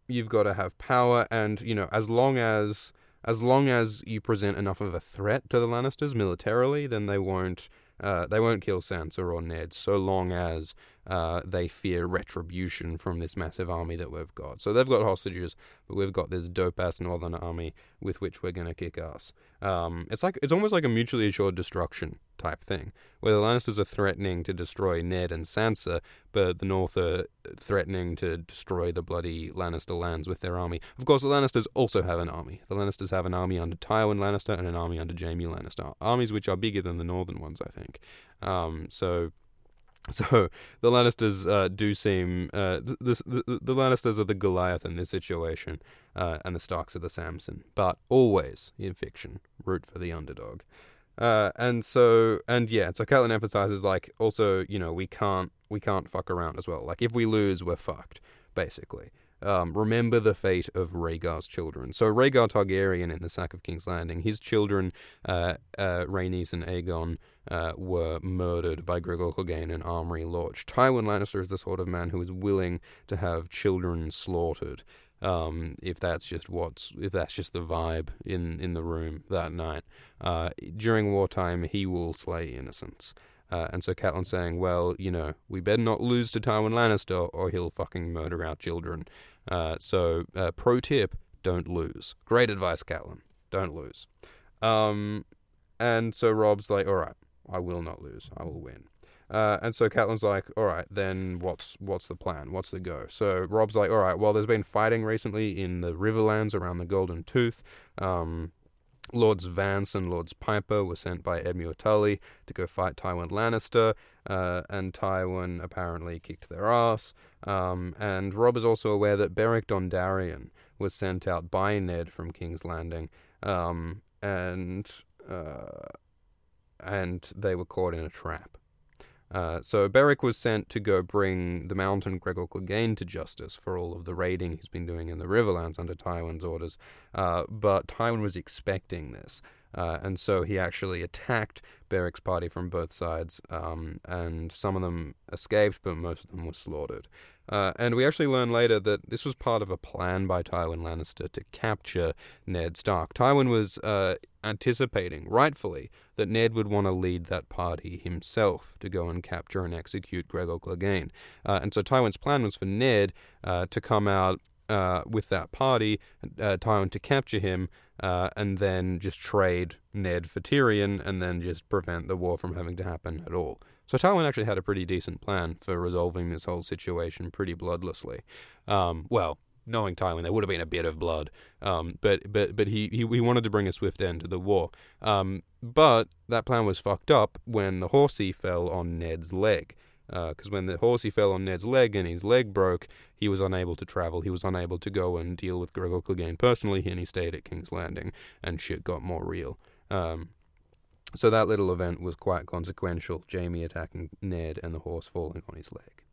you've got to have power, and you know, as long as as long as you present enough of a threat to the Lannisters militarily, then they won't uh, they won't kill Sansa or Ned so long as uh, they fear retribution from this massive army that we've got. So they've got hostages, but we've got this dope ass northern army with which we're gonna kick ass. Um, it's like it's almost like a mutually assured destruction type thing, where the Lannisters are threatening to destroy Ned and Sansa, but the North are threatening to destroy the bloody Lannister lands with their army. Of course, the Lannisters also have an army. The Lannisters have an army under Tywin Lannister and an army under Jaime Lannister. Armies which are bigger than the northern ones, I think. Um, so so the Lannisters uh, do seem uh, the, the, the Lannisters are the Goliath in this situation, uh, and the Starks are the Samson. But always in fiction, root for the underdog. Uh, and so and yeah, so Catelyn emphasizes like also you know we can't we can't fuck around as well. Like if we lose, we're fucked basically. Um, remember the fate of Rhaegar's children. So Rhaegar Targaryen in the Sack of King's Landing, his children, uh, uh, Rhaenys and Aegon, uh, were murdered by Gregor Clegane and Amory Lorch. Tywin Lannister is the sort of man who is willing to have children slaughtered. Um, if that's just what's if that's just the vibe in, in the room that night. Uh, during wartime, he will slay innocents. Uh, and so Catelyn's saying, well, you know, we better not lose to Tywin Lannister or he'll fucking murder our children. Uh, so, uh, pro tip, don't lose. Great advice, Catelyn. Don't lose. Um, and so Robb's like, all right, I will not lose. I will win. Uh, and so Catelyn's like, all right, then what's what's the plan? What's the go? So Robb's like, all right, well, there's been fighting recently in the Riverlands around the Golden Tooth. Um, Lords Vance and Lords Piper were sent by Edmure Tully to go fight Tywin Lannister, uh, and Tywin apparently kicked their ass. Um, and Robb is also aware that Beric Dondarrion was sent out by Ned from King's Landing, um, and uh, and they were caught in a trap. Uh, so Beric was sent to go bring the Mountain Gregor Clegane to justice for all of the raiding he's been doing in the Riverlands under Tywin's orders. Uh, but Tywin was expecting this. Uh, and so he actually attacked Beric's party from both sides, um, and some of them escaped, but most of them were slaughtered. Uh, and we actually learn later that this was part of a plan by Tywin Lannister to capture Ned Stark. Tywin was uh, anticipating, rightfully, that Ned would want to lead that party himself to go and capture and execute Gregor Clegane. Uh, and so Tywin's plan was for Ned uh, to come out uh, with that party, uh, Tywin to capture him, uh, and then just trade Ned for Tyrion, and then just prevent the war from having to happen at all. So Tywin actually had a pretty decent plan for resolving this whole situation pretty bloodlessly. Um, well, knowing Tywin, there would have been a bit of blood, um, but but but he, he he wanted to bring a swift end to the war. Um, but that plan was fucked up when the horsey fell on Ned's leg. Because uh, when the horsey fell on Ned's leg and his leg broke, he was unable to travel. He was unable to go and deal with Gregor Clegane personally, and he stayed at King's Landing, and shit got more real. Um, so that little event was quite consequential. Jaime attacking Ned and the horse falling on his leg.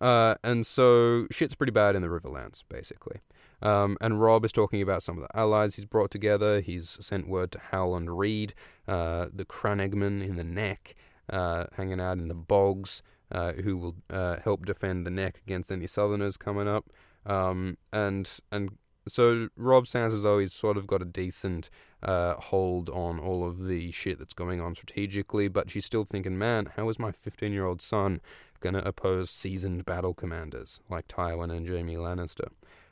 Uh, and so shit's pretty bad in the Riverlands, basically. Um, and Robb is talking about some of the allies he's brought together. He's sent word to Howland Reed, uh, the Crannogman in the neck, uh, hanging out in the bogs, uh, who will uh, help defend the neck against any Southerners coming up. Um, and and so Robb sounds as though he's sort of got a decent uh, hold on all of the shit that's going on strategically, but she's still thinking, man, how is my 15 year old son going to oppose seasoned battle commanders like Tywin and Jaime Lannister?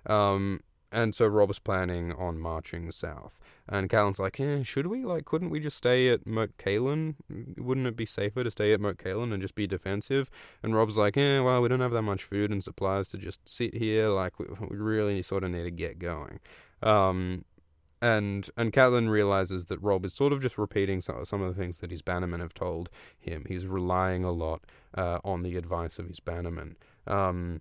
Um, and so Robb's planning on marching south. And Catelyn's like, eh, should we? Like, couldn't we just stay at Moat Cailin? Wouldn't it be safer to stay at Moat Cailin and just be defensive? And Robb's like, eh, well, we don't have that much food and supplies to just sit here. Like, we, we really sort of need to get going. Um, and and Catelyn realizes that Robb is sort of just repeating some, some of the things that his bannermen have told him. He's relying a lot uh, on the advice of his bannermen. Um,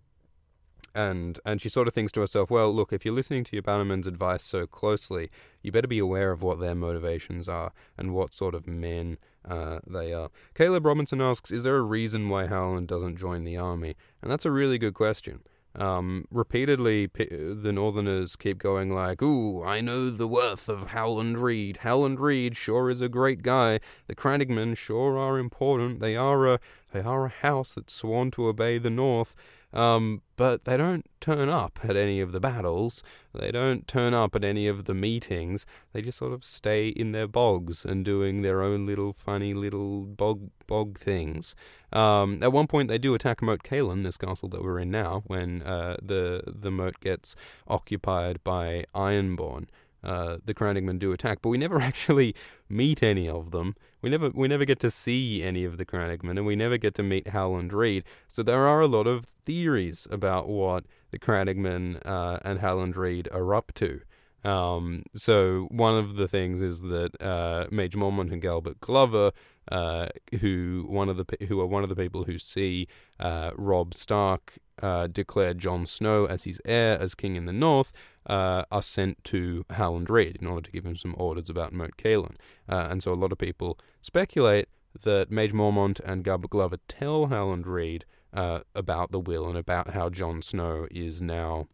and and she sort of thinks to herself, well, look, if you're listening to your bannerman's advice so closely, you better be aware of what their motivations are and what sort of men uh, they are. Caleb Robinson asks, is there a reason why Howland doesn't join the army? And that's a really good question. Um, repeatedly, the Northerners keep going like, "Ooh, I know the worth of Howland Reed. Howland Reed sure is a great guy. The Crannogmen sure are important. They are a they are a house that's sworn to obey the North." Um, but they don't turn up at any of the battles. They don't turn up at any of the meetings. They just sort of stay in their bogs and doing their own little funny little bog bog things. Um, at one point, they do attack Moat Cailin, this castle that we're in now, when uh, the the moat gets occupied by Ironborn. Uh, the Crannogmen do attack, but we never actually meet any of them. We never we never get to see any of the Crannogmen, and we never get to meet Howland Reed. So there are a lot of theories about what the Crannogmen uh, and Howland Reed are up to. Um, so one of the things is that uh, Maege Mormont and Galbart Glover, uh, who one of the who are one of the people who see uh, Robb Stark uh, declare Jon Snow as his heir as king in the north, uh, are sent to Howland Reed in order to give him some orders about Moat. Uh, and so a lot of people speculate that Maege Mormont and Galbart Glover tell Howland Reed about the will and about how Jon Snow is now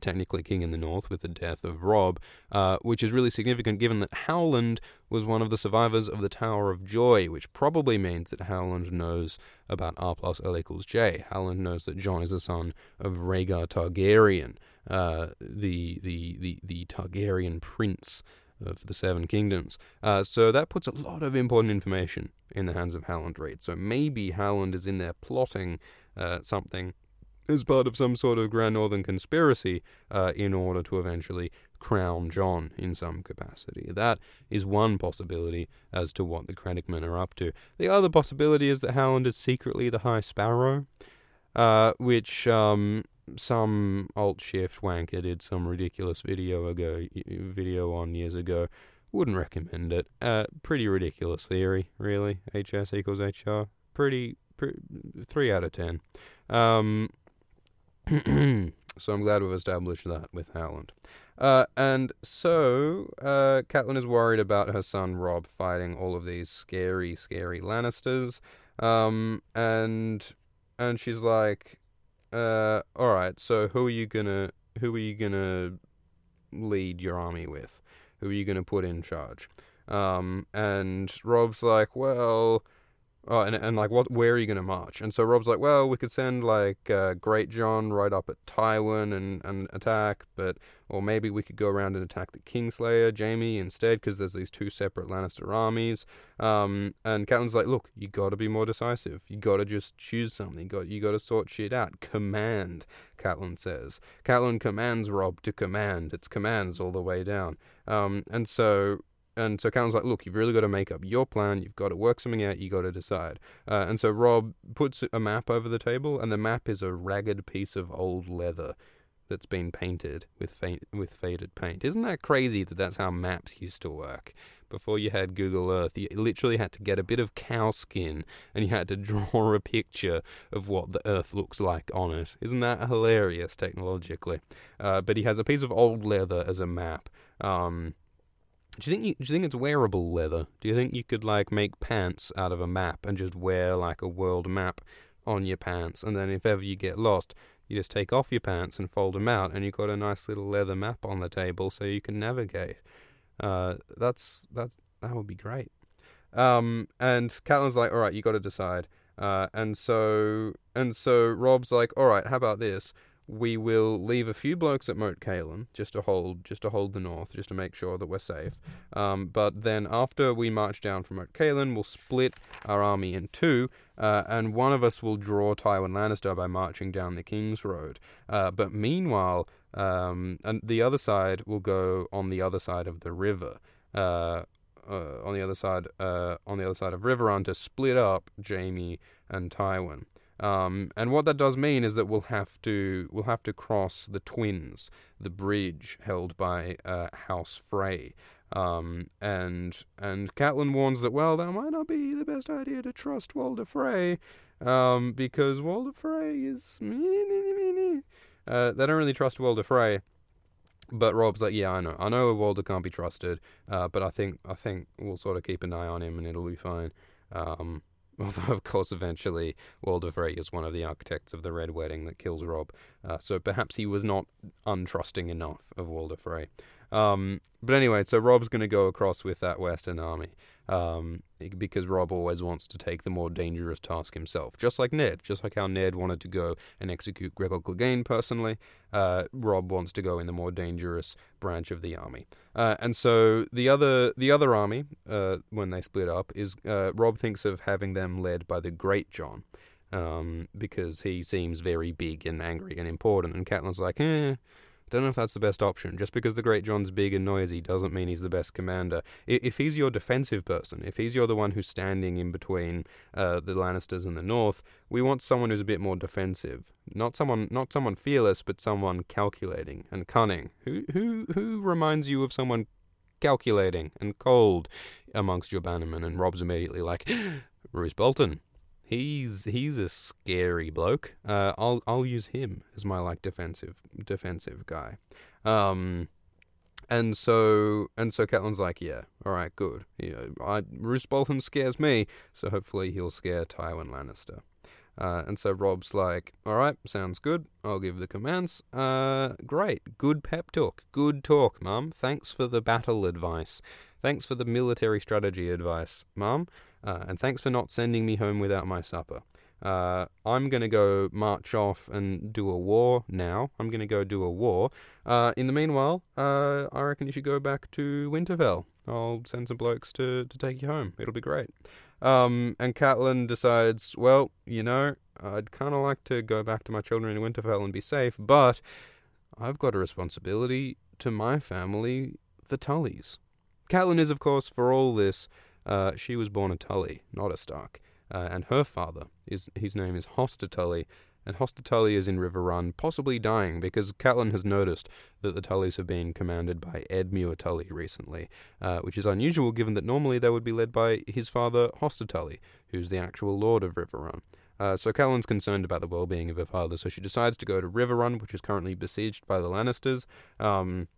technically king in the north with the death of Robb, uh, which is really significant given that Howland was one of the survivors of the Tower of Joy, which probably means that Howland knows about R plus L equals J. Howland knows that Jon is the son of Rhaegar Targaryen, uh, the, the, the, the Targaryen prince of the Seven Kingdoms. Uh, so that puts a lot of important information in the hands of Howland Reed. So maybe Howland is in there plotting uh, something as part of some sort of Grand Northern conspiracy uh, in order to eventually crown Jon in some capacity. That is one possibility as to what the Crannogmen are up to. The other possibility is that Howland is secretly the High Sparrow, uh, which um, some alt shift wanker did some ridiculous video ago, video on years ago. Wouldn't recommend it. Uh, pretty ridiculous theory, really. HS equals HR. Pretty, pretty three out of ten. Um, so I'm glad we've established that with Howland. Uh, and so, uh, Catelyn is worried about her son Robb fighting all of these scary, scary Lannisters. Um, and and she's like, uh, all right, so who are you gonna who are you gonna lead your army with? Who are you gonna put in charge? Um, and Robb's like, well, Oh, and and like, what? Where are you going to march? And so Robb's like, well, we could send like uh, Greatjon right up at Tywin and, and attack, but or maybe we could go around and attack the Kingslayer, Jaime, instead, because there's these two separate Lannister armies. Um, and Catelyn's like, look, you got to be more decisive. You got to just choose something. You got you got to sort shit out. Command, Catelyn says. Catelyn commands Robb to command. It's commands all the way down. Um, and so and so Catelyn's like, look, you've really got to make up your plan. You've got to work something out. You got to decide. Uh, and so Robb puts a map over the table, and the map is a ragged piece of old leather that's been painted with with faded paint. Isn't that crazy that that's how maps used to work? Before you had Google Earth, you literally had to get a bit of cow skin and you had to draw a picture of what the Earth looks like on it. Isn't that hilarious technologically? Uh, but he has a piece of old leather as a map. Um, do you think you, do you think it's wearable leather? Do you think you could like make pants out of a map and just wear like a world map on your pants, and then if ever you get lost, You just take off your pants and fold them out, and you've got a nice little leather map on the table so you can navigate. Uh, that's that's that would be great. Um, and Catelyn's like, all right, you got to decide. Uh, and so and so Robb's like, all right, how about this? We will leave a few blokes at Moat Cailin just to hold just to hold the north, just to make sure that we're safe. Um, but then after we march down from Moat Cailin, we'll split our army in two, uh, and one of us will draw Tywin Lannister by marching down the King's Road. Uh, but meanwhile, um, and the other side will go on the other side of the river. Uh, uh, on the other side, uh, on the other side of Riverrun to split up Jaime and Tywin. Um, and what that does mean is that we'll have to we'll have to cross the twins, the bridge held by uh, House Frey. Um, and and Catelyn warns that well that might not be the best idea to trust Walder Frey, um, because Walder Frey is uh, they don't really trust Walder Frey. But Robb's like, yeah, I know, I know Walder can't be trusted, uh, but I think I think we'll sort of keep an eye on him and it'll be fine. Um, although, of course, eventually Walder Frey is one of the architects of the Red Wedding that kills Robb. uh, so perhaps he was not untrusting enough of Walder Frey. Um, but anyway, so Robb's going to go across with that Western army um, because Robb always wants to take the more dangerous task himself, just like Ned. Just like how Ned wanted to go and execute Gregor Clegane personally, uh, Robb wants to go in the more dangerous branch of the army. Uh, and so the other the other army, uh, when they split up, is uh, Robb thinks of having them led by the Greatjon. Um, because he seems very big and angry and important, and Catelyn's like, eh, don't know if that's the best option. Just because the Greatjon's big and noisy doesn't mean he's the best commander. If he's your defensive person, if he's your the one who's standing in between uh, the Lannisters and the North, we want someone who's a bit more defensive. Not someone, not someone fearless, but someone calculating and cunning. Who who who reminds you of someone calculating and cold amongst your bannermen? And Robb's immediately like, Roose Bolton. He's he's a scary bloke. Uh, I'll I'll use him as my like defensive defensive guy. Um, and so and so Catelyn's like, yeah, all right, good. Yeah, I, Roose Bolton scares me, so hopefully he'll scare Tywin Lannister. Uh, and so Robb's like, all right, sounds good. I'll give the commands. Uh, great, good pep talk, good talk, Mum. Thanks for the battle advice. Thanks for the military strategy advice, Mum. Uh, and thanks for not sending me home without my supper. Uh, I'm going to go march off and do a war now. I'm going to go do a war. Uh, in the meanwhile, uh, I reckon you should go back to Winterfell. I'll send some blokes to, to take you home. It'll be great. Um, and Catelyn decides, well, you know, I'd kind of like to go back to my children in Winterfell and be safe, but I've got a responsibility to my family, the Tullys. Catelyn is, of course, for all this, uh, she was born a Tully, not a Stark, uh, and her father is his name is Hoster Tully, and Hoster Tully is in Riverrun, possibly dying because Catelyn has noticed that the Tullys have been commanded by Edmure Tully recently, uh, which is unusual given that normally they would be led by his father Hoster Tully, who's the actual lord of Riverrun. Uh, so Catelyn's concerned about the well-being of her father, so she decides to go to Riverrun, which is currently besieged by the Lannisters. Um,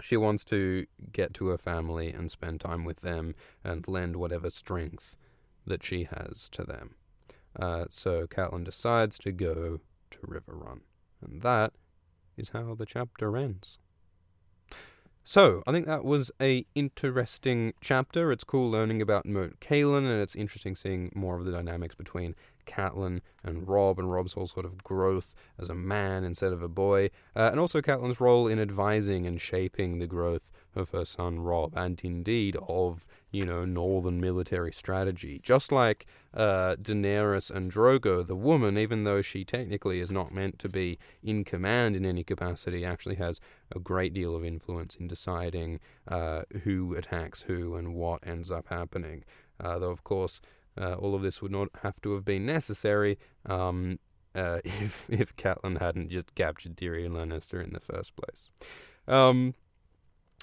she wants to get to her family and spend time with them and lend whatever strength that she has to them. Uh, so Catelyn decides to go to Riverrun. And that is how the chapter ends. So, I think that was a interesting chapter. It's cool learning about Moat Cailin, and it's interesting seeing more of the dynamics between Catelyn and Robb, and Robb's whole sort of growth as a man instead of a boy, uh, and also Catelyn's role in advising and shaping the growth of her son Robb, and indeed of, you know, northern military strategy. Just like uh, Daenerys and Drogo, the woman, even though she technically is not meant to be in command in any capacity, actually has a great deal of influence in deciding uh, who attacks who and what ends up happening. Uh, though, of course, uh, all of this would not have to have been necessary um, uh, if if Catelyn hadn't just captured Tyrion Lannister in the first place. Um,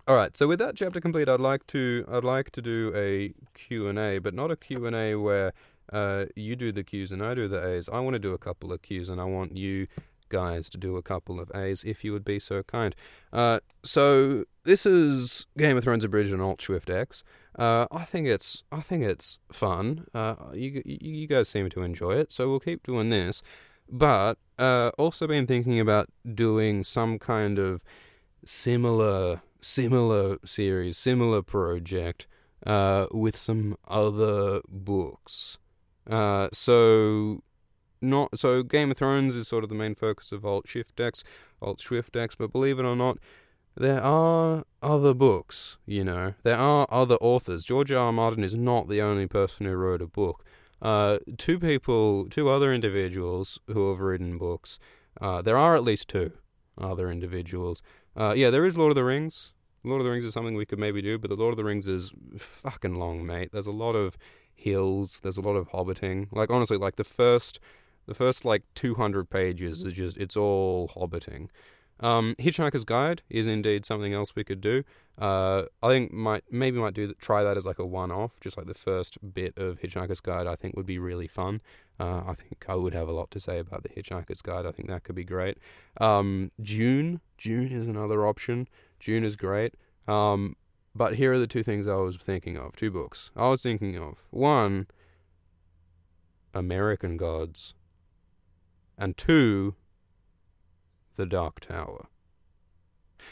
all right, so with that chapter complete, I'd like to I'd like to do a Q and A, but not a Q and A where uh, you do the Qs and I do the As. I want to do a couple of Qs, and I want you guys to do a couple of A's if you would be so kind. Uh, so this is Game of Thrones Abridged on Alt Swift X. Uh, I think it's I think it's fun. Uh, you you guys seem to enjoy it, so we'll keep doing this. But uh, also been thinking about doing some kind of similar similar series, similar project uh, with some other books. Uh, so not so Game of Thrones is sort of the main focus of Alt Shift X, Alt Swift X, but believe it or not, there are other books, you know. There are other authors. George R. R. Martin is not the only person who wrote a book. Uh, two people, two other individuals who have written books. Uh, there are at least two other individuals. Uh, yeah, there is Lord of the Rings. Lord of the Rings is something we could maybe do, but the Lord of the Rings is fucking long, mate. There's a lot of hills. There's a lot of hobbiting. Like honestly, like the first, the first like 200 pages is just it's all hobbiting. Um, Hitchhiker's Guide is indeed something else we could do. Uh, I think might maybe might do try that as like a one-off, just like the first bit of Hitchhiker's Guide. I think would be really fun. Uh, I think I would have a lot to say about the Hitchhiker's Guide. I think that could be great. Um, Dune, Dune is another option. June is great. Um, but here are the two things I was thinking of. Two books I was thinking of. One, American Gods, and two, The Dark Tower.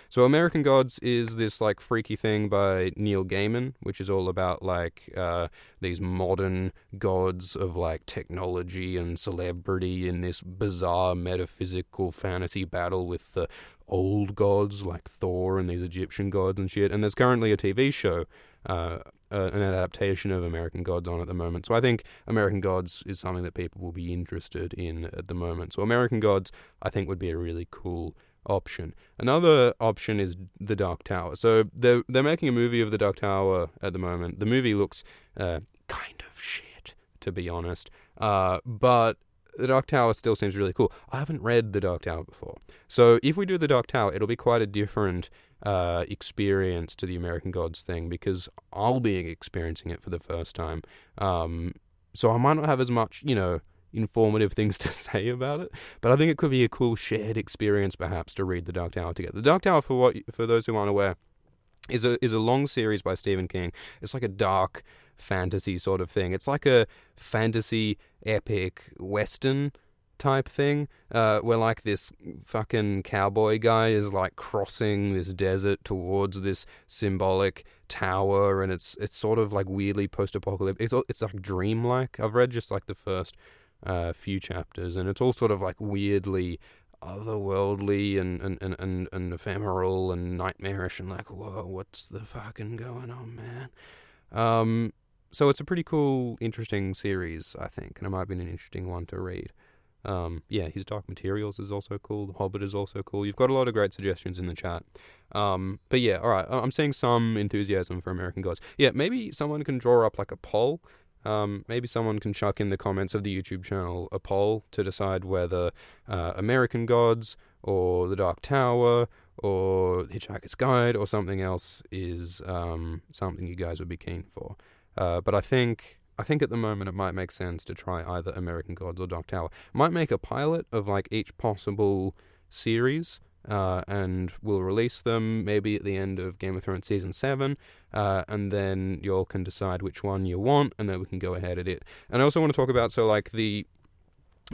So American Gods is this like freaky thing by Neil Gaiman, which is all about like uh, these modern gods of like technology and celebrity in this bizarre metaphysical fantasy battle with the old gods like Thor and these Egyptian gods and shit. And there's currently a TV show, uh, uh, an adaptation of American Gods on at the moment. So I think American Gods is something that people will be interested in at the moment. So American Gods, I think, would be a really cool option. Another option is The Dark Tower. So they're they're making a movie of The Dark Tower at the moment. The movie looks uh, kind of shit, to be honest. Uh, but The Dark Tower still seems really cool. I haven't read The Dark Tower before, so if we do The Dark Tower, it'll be quite a different uh, experience to the American Gods thing because I'll be experiencing it for the first time. Um, so I might not have as much, you know informative things to say about it. But I think it could be a cool shared experience, perhaps, to read The Dark Tower together. The Dark Tower, for what for those who aren't aware, is a is a long series by Stephen King. It's like a dark fantasy sort of thing. It's like a fantasy epic western type thing, uh, where like this fucking cowboy guy is like crossing this desert towards this symbolic tower, and it's it's sort of like weirdly post apocalyptic. It's it's like dreamlike. I've read just like the first uh, few chapters, and it's all sort of like weirdly otherworldly and, and, and, and, and ephemeral and nightmarish and like, whoa, what's the fucking going on, man? Um, so it's a pretty cool, interesting series, I think, and it might be an interesting one to read. Um, yeah, his Dark Materials is also cool. The Hobbit is also cool. You've got a lot of great suggestions in the chat. Um, but yeah, all right. I'm seeing some enthusiasm for American Gods. Yeah, maybe someone can draw up like a poll um, maybe someone can chuck in the comments of the YouTube channel a poll to decide whether uh, American Gods or The Dark Tower or Hitchhiker's Guide or something else is um, something you guys would be keen for. Uh, but I think I think at the moment it might make sense to try either American Gods or Dark Tower. Might make a pilot of like each possible series uh, and we'll release them maybe at the end of Game of Thrones season seven, uh, and then you all can decide which one you want, and then we can go ahead at it. And I also want to talk about so like the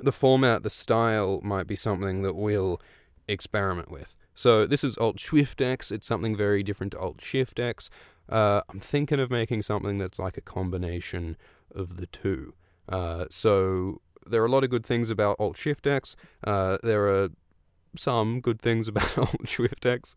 the format, the style might be something that we'll experiment with. So this is Alt Shift X. It's something very different to Alt Shift X. Uh, I'm thinking of making something that's like a combination of the two. Uh, so there are a lot of good things about Alt Shift X. Uh, there are some good things about Alt Shift X.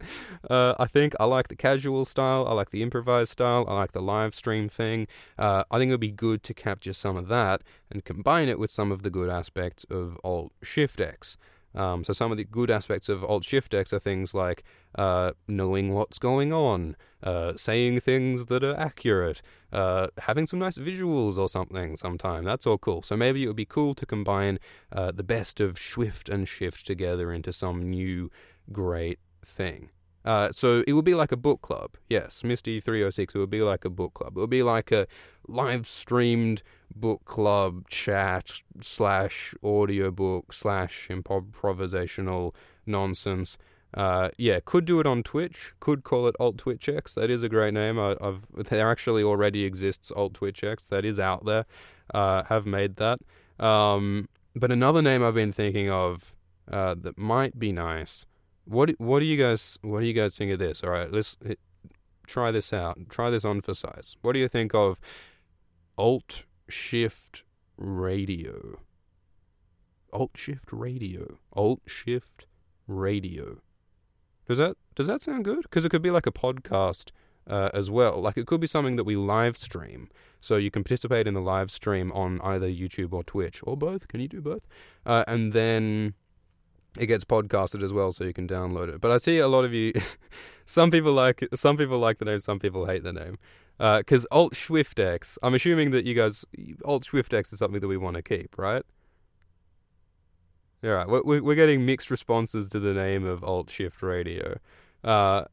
Uh, I think I like the casual style, I like the improvised style, I like the live stream thing. Uh, I think it would be good to capture some of that and combine it with some of the good aspects of Alt Shift X. Um, so some of the good aspects of Alt Shift X are things like uh, knowing what's going on, uh, saying things that are accurate, uh, having some nice visuals or something sometime. That's all cool. So maybe it would be cool to combine uh, the best of Swift and Shift together into some new great thing. Uh, so it would be like a book club. Yes, Misty 306, it would be like a book club. It would be like a live streamed book club chat slash audiobook slash improvisational nonsense. Uh, yeah, could do it on Twitch. Could call it Alt Twitch X. That is a great name. I, have there actually already exists Alt Twitch X. That is out there. Uh, have made that. Um, but another name I've been thinking of uh, that might be nice. What what do you guys what do you guys think of this? All right, let's hit, try this out. Try this on for size. What do you think of Alt Shift Radio? Alt Shift Radio. Alt Shift Radio. Does that does that sound good? Because it could be like a podcast uh, as well. Like it could be something that we live stream. So you can participate in the live stream on either YouTube or Twitch or both. Can you do both? Uh, and then it gets podcasted as well, so you can download it. But I see a lot of you. some people like some people like the name, some people hate the name. Because uh, Alt Swift X, I'm assuming that you guys Alt Swift X is something that we want to keep, right? Yeah, right. We're we're getting mixed responses to the name of Alt Shift Radio. Uh,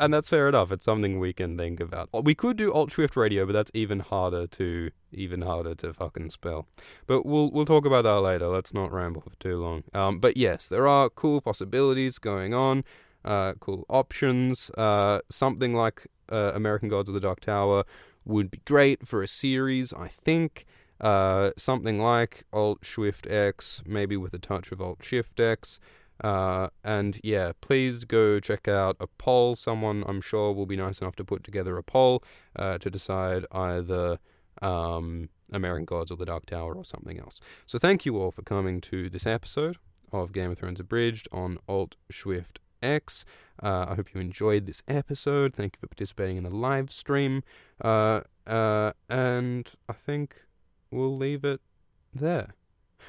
and that's fair enough. It's something we can think about. We could do Alt Shift Radio, but that's even harder to even harder to fucking spell. But we'll we'll talk about that later. Let's not ramble for too long. Um, but yes, there are cool possibilities going on, uh, cool options. Uh, something like uh, American Gods of the Dark Tower would be great for a series, I think. Uh, something like Alt Shift X, maybe with a touch of Alt Shift X. Uh, and yeah, please go check out a poll. Someone I'm sure will be nice enough to put together a poll uh, to decide either um, American Gods or The Dark Tower or something else. So thank you all for coming to this episode of Game of Thrones Abridged on Alt Swift X. Uh, I hope you enjoyed this episode. Thank you for participating in the live stream. Uh, uh, and I think we'll leave it there.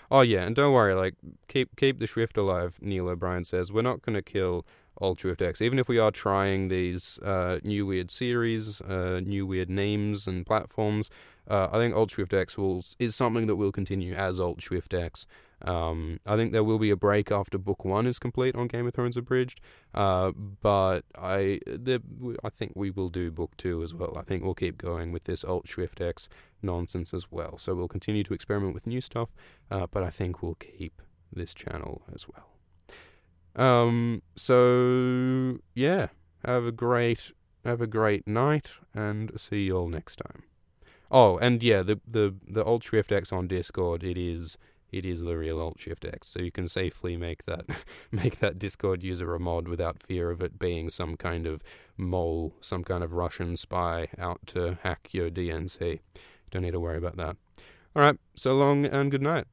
Oh yeah, and don't worry, like keep keep the Swift alive. Neil O'Brien says we're not going to kill Alt Swift X, even if we are trying these uh, new weird series, uh, new weird names and platforms. Uh, I think Alt Swift X will is something that will continue as Alt Swift X. Um, I think there will be a break after book one is complete on Game of Thrones Abridged, uh, but I the, I think we will do book two as well. I think we'll keep going with this Alt Swift X nonsense as well. So we'll continue to experiment with new stuff, uh, but I think we'll keep this channel as well. Um, so yeah, have a great have a great night, and see you all next time. Oh, and yeah, the the the Alt Swift X on Discord, it is it is the real Alt Shift X, so you can safely make that make that Discord user a mod without fear of it being some kind of mole, some kind of Russian spy out to hack your DNC. Don't need to worry about that. All right, so long and good night.